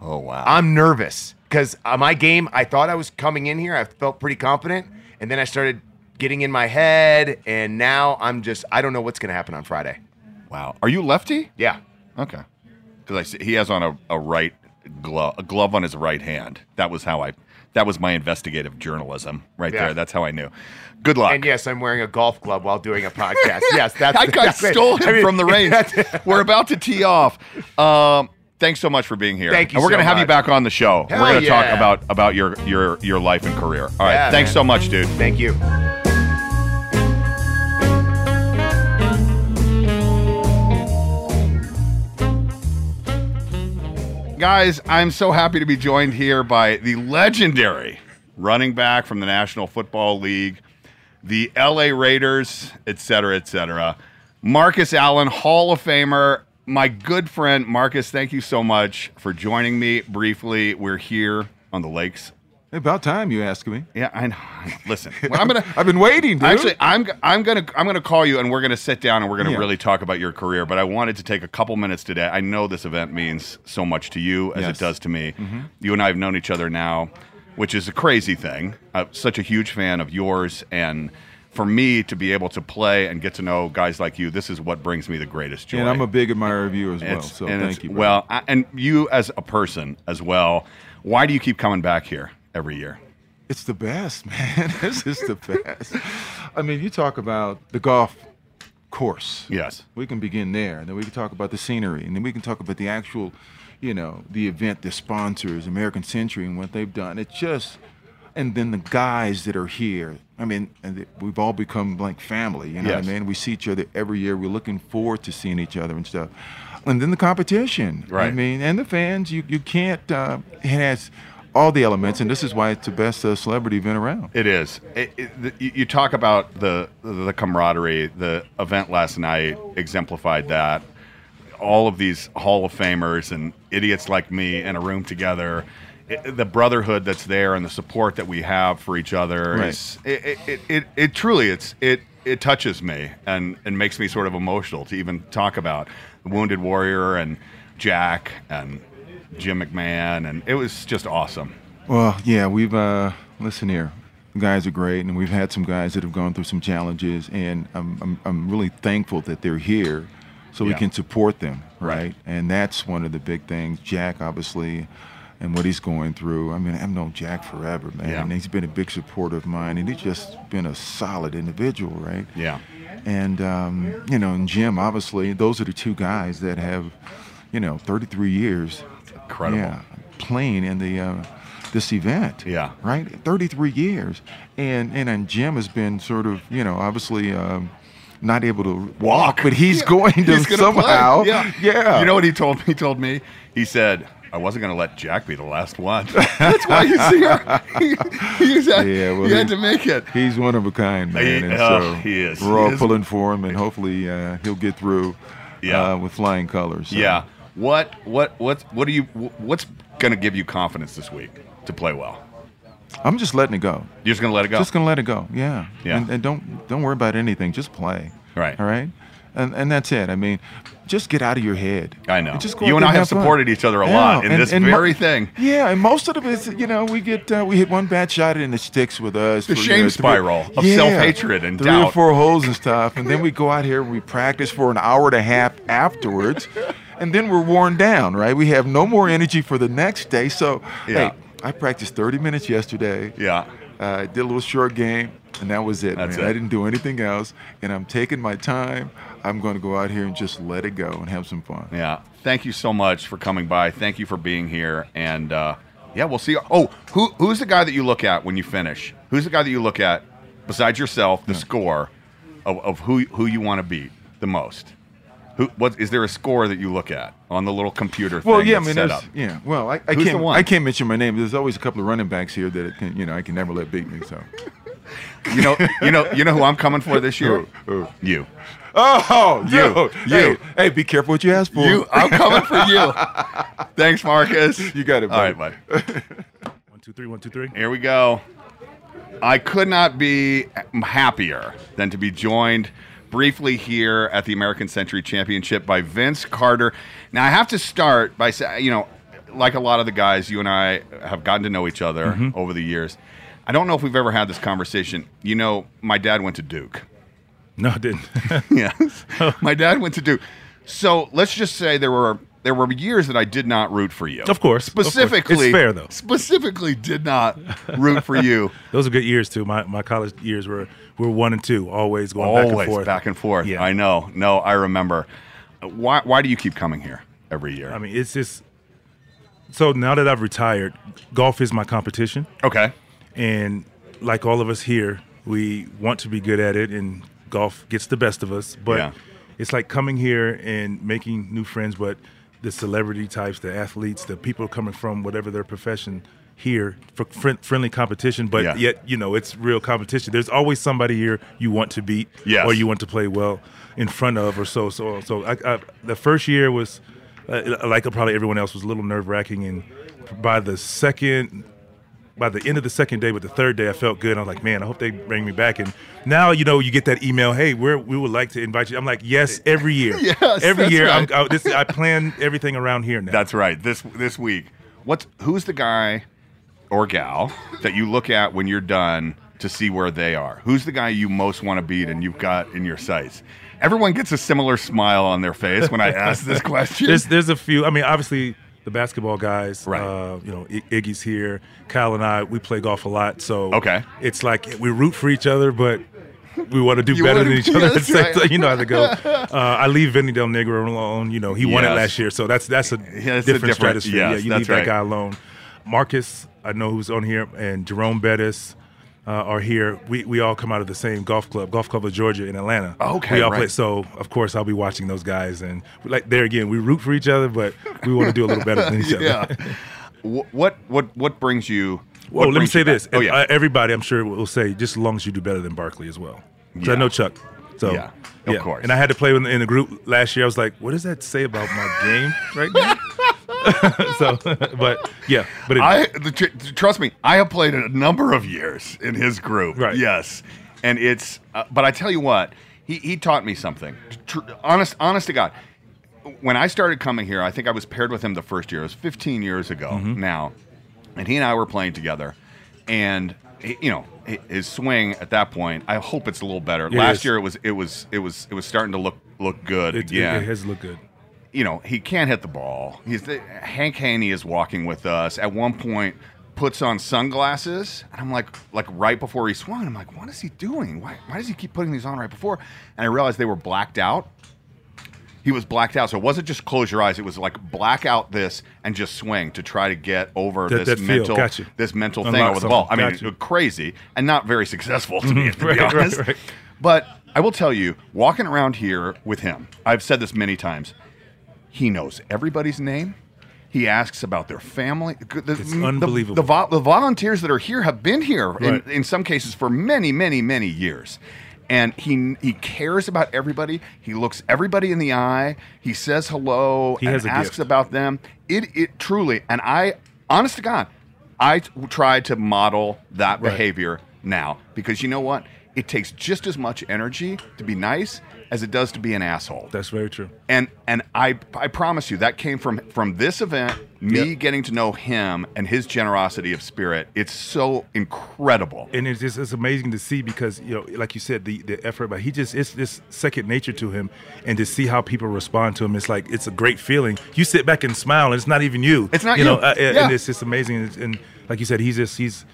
Speaker 2: Oh wow.
Speaker 1: I'm nervous because uh, my game. I thought I was coming in here. I felt pretty confident, and then I started getting in my head, and now I'm just. I don't know what's going to happen on Friday.
Speaker 2: wow. Are you lefty?
Speaker 1: Yeah.
Speaker 2: Okay. Because I see he has on a, a right glove, a glove on his right hand. That was how I. That was my investigative journalism right
Speaker 1: Yeah.
Speaker 2: there. That's how I knew. Good luck.
Speaker 1: And yes, I'm wearing a golf glove while doing a podcast. Yes, that's.
Speaker 2: I got him
Speaker 1: I mean,
Speaker 2: from the range. We're about to tee off. Um, thanks so much for being here.
Speaker 1: Thank you
Speaker 2: And we're
Speaker 1: so
Speaker 2: gonna have you back on the show.
Speaker 1: Hell
Speaker 2: we're gonna talk about about your your your life and career. All right.
Speaker 1: Yeah,
Speaker 2: thanks
Speaker 1: man.
Speaker 2: so much, dude.
Speaker 1: Thank you.
Speaker 2: Guys, I'm so happy to be joined here by the legendary running back from the National Football League, the LA Raiders, et cetera, et cetera. Marcus Allen, Hall of Famer. My good friend Marcus, thank you so much for joining me briefly. We're here on the lakes.
Speaker 8: About time you asked me.
Speaker 2: Yeah, I know. Listen, well, I'm gonna.
Speaker 8: I've been waiting, dude.
Speaker 2: Actually, I'm I'm gonna I'm gonna call you and we're gonna sit down and we're gonna
Speaker 8: Yeah.
Speaker 2: really talk about your career. But I wanted to take a couple minutes today. I know this event means so much to you as
Speaker 8: Yes.
Speaker 2: it does to me. Mm-hmm. You and I have known each other now, which is a crazy thing. I'm such a huge fan of yours, and for me to be able to play and get to know guys like you, this is what brings me the greatest joy.
Speaker 8: and I'm a big admirer of you as well.
Speaker 2: It's-
Speaker 8: So thank you.
Speaker 2: Well, I, and you as a person as well. Why do you keep coming back here every year?
Speaker 8: It's the best, man. this is the best. I mean, you talk about the golf course.
Speaker 2: Yes.
Speaker 8: We can begin there. And then we can talk about the scenery. And then we can talk about the actual, you know, the event, the sponsors, American Century, and what they've done. It's just, and then the guys that are here. I mean, and we've all become like family. You know
Speaker 2: Yes.
Speaker 8: what I mean? We see each other every year. We're looking forward to seeing each other and stuff. And then the competition.
Speaker 2: Right.
Speaker 8: I mean, and the fans. You you can't. Uh, it has all the elements, and this is why it's the best uh, celebrity event around.
Speaker 2: It is. It, it, you talk about the the camaraderie. The event last night exemplified that. All of these Hall of Famers and idiots like me in a room together. It, the brotherhood that's there and the support that we have for each other
Speaker 8: Right.
Speaker 2: is it, it, it, it, it truly it's it it touches me and and makes me sort of emotional to even talk about the Wounded Warrior and Jack and Jim McMahon, and it was just awesome.
Speaker 8: Well, yeah, we've uh, listen here. The guys are great, and we've had some guys that have gone through some challenges, and I'm I'm, I'm really thankful that they're here, so we can support them,
Speaker 2: Right.
Speaker 8: right? And that's one of the big things. Jack, obviously, and what he's going through. I mean, I've known Jack forever, man.
Speaker 2: Yeah.
Speaker 8: And he's been a big supporter of mine, and he's just been a solid individual, right?
Speaker 2: Yeah.
Speaker 8: And um, you know, and Jim, obviously, those are the two guys that have, you know, 33 years.
Speaker 2: Incredible.
Speaker 8: Yeah, playing in the uh, this event.
Speaker 2: Yeah.
Speaker 8: Right. 33 years, and and and Jim has been sort of, you know, obviously. Um, not able to walk, but he's going to
Speaker 2: He's gonna play.
Speaker 8: somehow.
Speaker 2: Yeah.
Speaker 8: yeah.
Speaker 2: You know what he told me? He told me, he said, I wasn't going to let Jack be the last one. That's why he's here. He, he's had,
Speaker 8: Yeah, well,
Speaker 2: he had to make it.
Speaker 8: He's one of a kind, man.
Speaker 2: He-
Speaker 8: and
Speaker 2: oh,
Speaker 8: so
Speaker 2: he is.
Speaker 8: We're all
Speaker 2: is.
Speaker 8: pulling for him, and hopefully uh, he'll get through
Speaker 2: Yeah.
Speaker 8: uh, with flying colors. so.
Speaker 2: Yeah. What what what what are you what's going to give you confidence this week to play well?
Speaker 8: I'm just letting it go.
Speaker 2: You're just going to let it go.
Speaker 8: Just gonna let it go. Yeah.
Speaker 2: Yeah.
Speaker 8: And, and don't don't worry about anything. Just play.
Speaker 2: Right.
Speaker 8: All right. And and that's it. I mean, just get out of your head.
Speaker 2: I know.
Speaker 8: Just
Speaker 2: You
Speaker 8: out
Speaker 2: and I have supported each other a
Speaker 8: Yeah,
Speaker 2: lot in
Speaker 8: and-
Speaker 2: this
Speaker 8: and
Speaker 2: very thing.
Speaker 8: Yeah, and most of it is, you know, we get uh, we hit one bad shot and it sticks with us.
Speaker 2: The
Speaker 8: for, you
Speaker 2: shame
Speaker 8: know, three-
Speaker 2: spiral of
Speaker 8: Yeah.
Speaker 2: self-hatred and
Speaker 8: three
Speaker 2: doubt.
Speaker 8: or four holes and stuff, and then we go out here and we practice for an hour and a half afterwards, and then we're worn down. Right? We have no more energy for the next day. So
Speaker 2: Yeah.
Speaker 8: hey, I practiced 30 minutes yesterday.
Speaker 2: Yeah.
Speaker 8: Uh, did a little short game, and that was it.
Speaker 2: That's
Speaker 8: man.
Speaker 2: it.
Speaker 8: I didn't do anything else, and I'm taking my time. I'm going to go out here and just let it go and have some fun.
Speaker 2: Yeah. Thank you so much for coming by. Thank you for being here. And uh, yeah, we'll see. Oh, who who's the guy that you look at when you finish? Who's the guy that you look at besides yourself? The score of, of who who you want to beat the most. Who what is there a score that you look at on the little computer thing
Speaker 8: Well, yeah, I mean,
Speaker 2: set up?
Speaker 8: yeah. Well, I, I
Speaker 2: Who's
Speaker 8: can't. I can't mention my name. There's always a couple of running backs here that it can, you know I can never let beat me. So.
Speaker 2: You know, you know, you know who I'm coming for this year? You.
Speaker 8: Oh,
Speaker 2: You.
Speaker 8: you. Hey, hey, be careful what you ask for.
Speaker 2: You. I'm coming for you. Thanks, Marcus.
Speaker 8: You got it,
Speaker 2: All right,
Speaker 8: buddy.
Speaker 2: bud.
Speaker 9: One, two, three, one, two, three.
Speaker 2: Here we go. I could not be happier than to be joined briefly here at the American Century Championship by Vince Carter. Now, I have to start by saying, you know, like a lot of the guys, you and I have gotten to know each other mm-hmm. over the years. I don't know if we've ever had this conversation. You know, my dad went to Duke.
Speaker 9: No, I didn't.
Speaker 2: yes. Oh. My dad went to Duke. So let's just say there were there were years that I did not root for you.
Speaker 9: Of course, of course.
Speaker 2: Specifically,
Speaker 9: It's fair, though.
Speaker 2: Specifically, did not root for you.
Speaker 9: Those are good years too. My my college years were were one and two, always going back and forth.
Speaker 2: back and forth.
Speaker 9: Yeah.
Speaker 2: I know. No, I remember. Why Why do you keep coming here every year?
Speaker 9: I mean, it's just so now that I've retired, golf is my competition,
Speaker 2: okay.
Speaker 9: and like all of us here, we want to be good at it, and golf gets the best of us. But
Speaker 2: Yeah.
Speaker 9: it's like coming here and making new friends. But the celebrity types, the athletes, the people coming from whatever their profession here for friend, friendly competition, but
Speaker 2: Yeah.
Speaker 9: yet you know it's real competition. There's always somebody here you want to beat,
Speaker 2: Yes.
Speaker 9: or you want to play well in front of, or so. So, so I, I, the first year was uh, like probably everyone else was a little nerve wracking, and by the second by the end of the second day, but the third day, I felt good. I was like, man, I hope they bring me back. And now, you know, you get that email, hey, we're, we would like to invite you. I'm like, yes, every year.
Speaker 2: Yes,
Speaker 9: every year.
Speaker 2: right.
Speaker 9: I'm, I, this, I plan everything around here now.
Speaker 2: That's right. This this week, what's who's the guy or gal that you look at when you're done to see where they are? Who's the guy you most want to beat and you've got in your sights? Everyone gets a similar smile on their face when I ask this question.
Speaker 9: there's, there's a few. I mean, obviously, the basketball guys,
Speaker 2: Right.
Speaker 9: uh, you know, I- Iggy's here. Kyle and I, we play golf a lot. So
Speaker 2: Okay.
Speaker 9: it's like we root for each other, but we want to do
Speaker 2: You
Speaker 9: better
Speaker 2: wanna-
Speaker 9: than each
Speaker 2: yeah,
Speaker 9: other. at
Speaker 2: that's right.
Speaker 9: You know how to go. Uh, I leave Vinny Del Negro alone. You know, he won it
Speaker 2: Yes.
Speaker 9: last year, so that's that's a
Speaker 2: Yeah, it's a
Speaker 9: different,
Speaker 2: different-
Speaker 9: stratosphere.
Speaker 2: yes,
Speaker 9: yeah, you
Speaker 2: that's
Speaker 9: leave that guy alone. Marcus, I know who's on here, and Jerome Bettis. Uh, are here. We we all come out of the same golf club, Golf Club of Georgia in Atlanta.
Speaker 2: Okay,
Speaker 9: we all
Speaker 2: right.
Speaker 9: play. So of course I'll be watching those guys, and like there again, we root for each other, but we want to do a little better than each other.
Speaker 2: yeah. Wh- what what what brings you?
Speaker 9: Well, let me say this.
Speaker 2: Oh yeah.
Speaker 9: Uh, everybody, I'm sure, will say just as long as you do better than Barkley as well. 'Cause
Speaker 2: Yeah.
Speaker 9: I know Chuck. So
Speaker 2: Yeah, of course.
Speaker 9: And I had to play in, in the group last year. I was like, what does that say about my game right now? so, but yeah, but it,
Speaker 2: I the, tr- trust me, I have played a number of years in his group.
Speaker 9: Right.
Speaker 2: Yes, and it's. Uh, but I tell you what, he he taught me something. Tr- honest, honest to God. When I started coming here, I think I was paired with him the first year. It was 15 years ago
Speaker 9: Mm-hmm.
Speaker 2: now, and he and I were playing together, and he- you know his swing at that point. I hope it's a little better.
Speaker 9: It
Speaker 2: Last
Speaker 9: is.
Speaker 2: year it was it was it was it was starting to look look good
Speaker 9: It,
Speaker 2: again
Speaker 9: it, it has looked good.
Speaker 2: You know, he can't hit the ball. He's the, Hank Haney is walking with us. At one point, puts on sunglasses, and I'm like, like right before he swung, I'm like, what is he doing? Why, why does he keep putting these on right before? And I realized they were blacked out. He was blacked out, so it wasn't just close your eyes. It was like black out this and just swing to try to get over
Speaker 9: That-
Speaker 2: this
Speaker 9: that
Speaker 2: mental,
Speaker 9: gotcha.
Speaker 2: this mental thing over the ball. I mean,
Speaker 9: gotcha.
Speaker 2: crazy and not very successful to be, to be
Speaker 9: Right, right,
Speaker 2: honest.
Speaker 9: right.
Speaker 2: But I will tell you, walking around here with him, I've said this many times. He knows everybody's name. He asks about their family. The,
Speaker 9: It's
Speaker 2: the-
Speaker 9: unbelievable.
Speaker 2: The, vo- the volunteers that are here have been here in,
Speaker 9: Right.
Speaker 2: in some cases for many, many, many years. And he he cares about everybody. He looks everybody in the eye. He says hello
Speaker 9: He
Speaker 2: and asks
Speaker 9: gift.
Speaker 2: about them. It it truly and I honest to God, I t- try to model that
Speaker 9: Right.
Speaker 2: behavior now because you know what? It takes just as much energy to be nice as it does to be an asshole.
Speaker 9: That's very true.
Speaker 2: And and I I promise you that came from from this event, me
Speaker 9: Yep.
Speaker 2: getting to know him and his generosity of spirit. It's so incredible.
Speaker 9: and it's just it's amazing to see because you know like you said the the effort but he just it's this second nature to him and to see how people respond to him it's like it's a great feeling you sit back and smile and it's not even you
Speaker 2: It's not
Speaker 9: you know uh, and
Speaker 2: Yeah.
Speaker 9: and it's just amazing and, and like you said he's just he's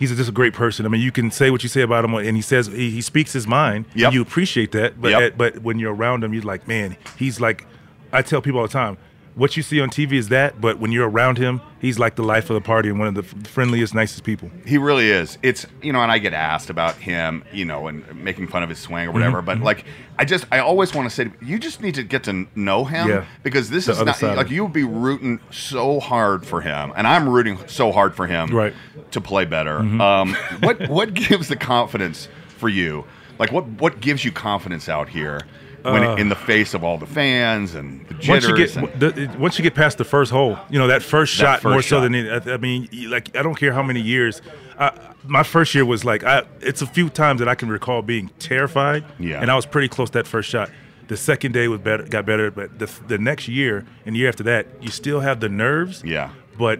Speaker 9: he's just a great person i mean you can say what you say about him and he says he, he speaks his mind
Speaker 2: Yep.
Speaker 9: and you appreciate that but
Speaker 2: Yep.
Speaker 9: but when you're around him you're like man he's like i tell people all the time what you see on TV is that, but when you're around him, he's like the life of the party and one of the friendliest, nicest people.
Speaker 2: He really is. It's you know, and I get asked about him, you know, and making fun of his swing or whatever.
Speaker 9: Mm-hmm,
Speaker 2: But like, I just, I always want to say, you just need to get to know him
Speaker 9: Yeah.
Speaker 2: because this
Speaker 9: The
Speaker 2: is not like you would be rooting so hard for him, and I'm rooting so hard for him
Speaker 9: Right. Mm-hmm.
Speaker 2: to play better. Um, what what gives the confidence for you? Like, what what gives you confidence out here? When
Speaker 9: Uh,
Speaker 2: in the face of all the fans and the
Speaker 9: once you get
Speaker 2: and,
Speaker 9: the, once you get past the first hole, you know that first
Speaker 2: That
Speaker 9: shot
Speaker 2: first
Speaker 9: more so than it, I, I mean, like I don't care how many years. I, my first year was like I, it's a few times that I can recall being terrified.
Speaker 2: Yeah.
Speaker 9: and I was pretty close that first shot. The second day was better, got better, but the the next year and the year after that, you still have the nerves.
Speaker 2: Yeah.
Speaker 9: but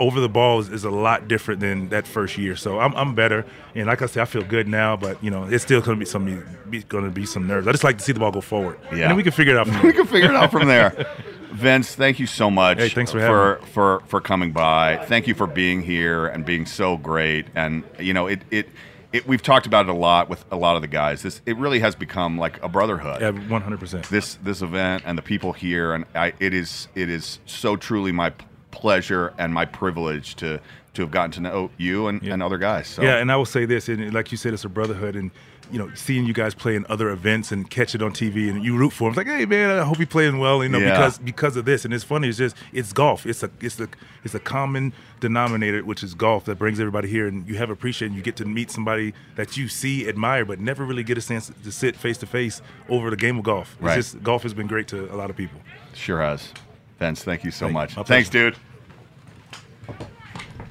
Speaker 9: over the ball is, is a lot different than that first year. So I'm, I'm better, and like I said, I feel good now. But you know, it's still going to be some be, going to be some nerves. I just like to see the ball go forward.
Speaker 2: Yeah.
Speaker 9: and then we can figure it out. From
Speaker 2: we
Speaker 9: there.
Speaker 2: can figure it out from there. Vince, thank you so much
Speaker 9: Hey, thanks for
Speaker 2: for, for for coming by. Thank you for being here and being so great. And you know, it it, it we've talked about it a lot with a lot of the guys. This it really has become like a brotherhood.
Speaker 9: Yeah, 100%.
Speaker 2: This this event and the people here and I it is it is so truly my pleasure and my privilege to to have gotten to know you and, and other guys. So
Speaker 9: Yeah, and I will say this, and like you said, it's a brotherhood, and you know, seeing you guys play in other events and catch it on TV, and you root for him. It's like, hey man, I hope you're playing well, you know,
Speaker 2: Yeah.
Speaker 9: because because of this. And it's funny, it's just it's golf. It's a it's a it's a common denominator, which is golf, that brings everybody here, and you have appreciation. You get to meet somebody that you see, admire, but never really get a chance to sit face to face over the game of golf. It's
Speaker 2: Right.
Speaker 9: just golf has been great to a lot of people.
Speaker 2: Sure has. Vince, thank you so
Speaker 9: Thank
Speaker 2: much.
Speaker 9: My
Speaker 2: Thanks, dude.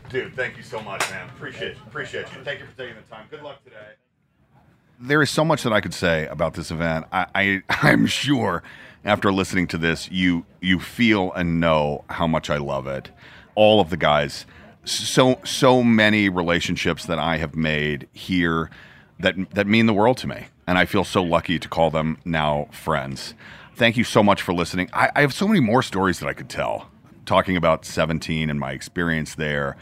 Speaker 2: Dude, thank you so much, man. Appreciate appreciate you. Thank you for taking the time. Good luck today. There is so much that I could say about this event. I, I I'm sure after listening to this, you you feel and know how much I love it. All of the guys, so so many relationships that I have made here that that mean the world to me, and I feel so lucky to call them now friends. Thank you so much for listening. I, I have so many more stories that I could tell talking about 17 and my experience there,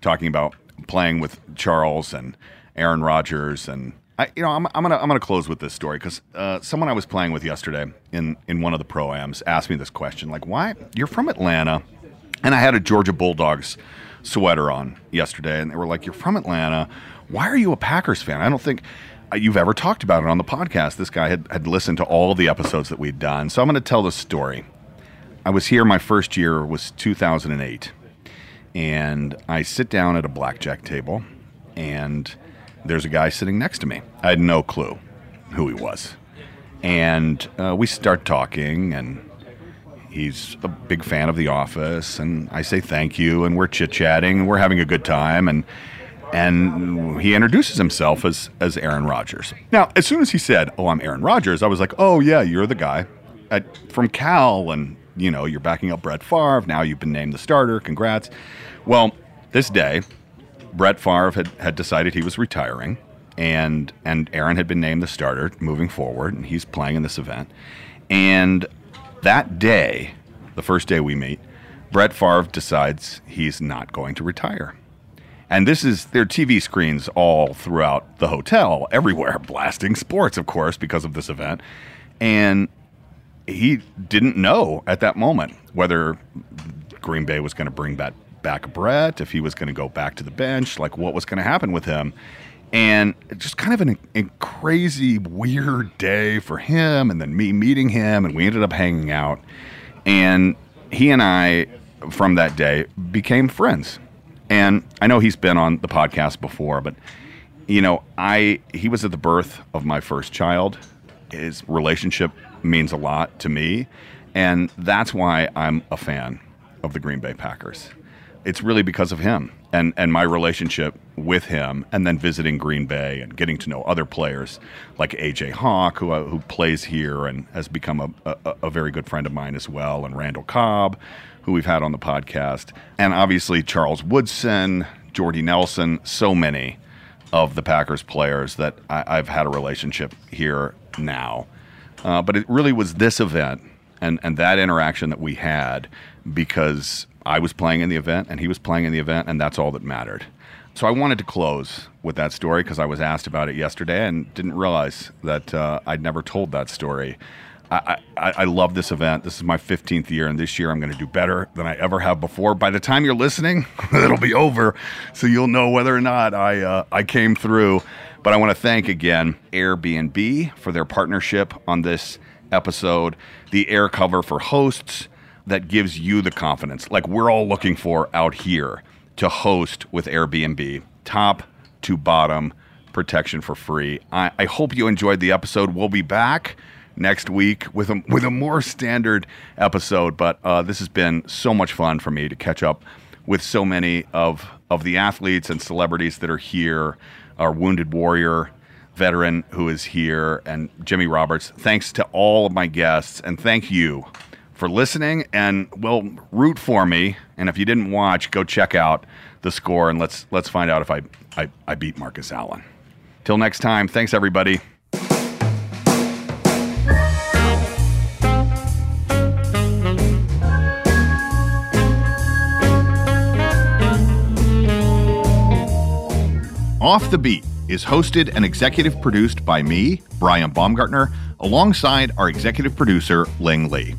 Speaker 2: talking about playing with Charles and Aaron Rodgers, and I, you know, I'm, I'm gonna I'm gonna close with this story because uh, someone I was playing with yesterday in in one of the proams asked me this question, like, why you're from Atlanta, and I had a Georgia Bulldogs sweater on yesterday, and they were like, you're from Atlanta, why are you a Packers fan? I don't think. Uh, You've ever talked about it on the podcast. This guy had, had listened to all the episodes that we'd done. So I'm going to tell the story. I was here. My first year was 2008, and I sit down at a blackjack table, and there's a guy sitting next to me. I had no clue who he was, and uh, we start talking, and he's a big fan of The Office, and I say thank you, and we're chit chatting, and we're having a good time, and and he introduces himself as as Aaron Rodgers. Now, as soon as he said, "Oh, I'm Aaron Rodgers," I was like, "Oh yeah, you're the guy at, from Cal, and you know you're backing up Brett Favre. Now you've been named the starter. Congrats." Well, this day, Brett Favre had, had decided he was retiring, and and Aaron had been named the starter moving forward, and he's playing in this event. And that day, the first day we meet, Brett Favre decides he's not going to retire. And this is their TV screens all throughout the hotel, everywhere, blasting sports, of course, because of this event. And he didn't know at that moment whether Green Bay was going to bring back back Brett, if he was going to go back to the bench, like what was going to happen with him. And just kind of an, a crazy, weird day for him, and then me meeting him, and we ended up hanging out. And he and I, from that day, became friends. And I know he's been on the podcast before, but you know, I he was at the birth of my first child. His relationship means a lot to me, and that's why I'm a fan of the Green Bay Packers. It's really because of him and and my relationship with him, and then visiting Green Bay and getting to know other players like AJ Hawk, who uh, who plays here and has become a, a, a very good friend of mine as well, and Randall Cobb, who we've had on the podcast, and obviously Charles Woodson, Jordy Nelson, so many of the Packers players that I, have had a relationship here now. Uh, but it really was this event and, and that interaction that we had because I was playing in the event and he was playing in the event, and that's all that mattered. So I wanted to close with that story because I was asked about it yesterday and didn't realize that uh, I'd never told that story. I, I, love this event. This is my 15th year, and this year I'm going to do better than I ever have before. By the time you're listening, it'll be over, so you'll know whether or not I uh, I came through. But I want to thank again Airbnb for their partnership on this episode, the air cover for hosts that gives you the confidence, like we're all looking for out here, to host with Airbnb, top to bottom protection for free. I, I hope you enjoyed the episode. We'll be back next week with a with a more standard episode. But uh, this has been so much fun for me to catch up with so many of of the athletes and celebrities that are here. Our wounded warrior veteran who is here, and Jimmy Roberts. Thanks to all of my guests, and thank you for listening. And well, root for me. And if you didn't watch, go check out the score and let's let's find out if I I, I beat Marcus Allen. Till next time, thanks everybody. Off the Beat is hosted and executive produced by me, Brian Baumgartner, alongside our executive producer, Ling Lee.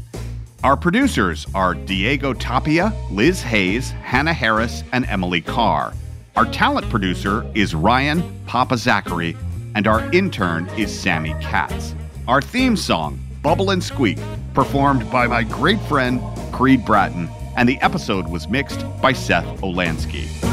Speaker 2: Our producers are Diego Tapia, Liz Hayes, Hannah Harris, and Emily Carr. Our talent producer is Ryan Papa Zachary, and our intern is Sammy Katz. Our theme song, Bubble and Squeak, performed by my great friend Creed Bratton, and the episode was mixed by Seth Olansky.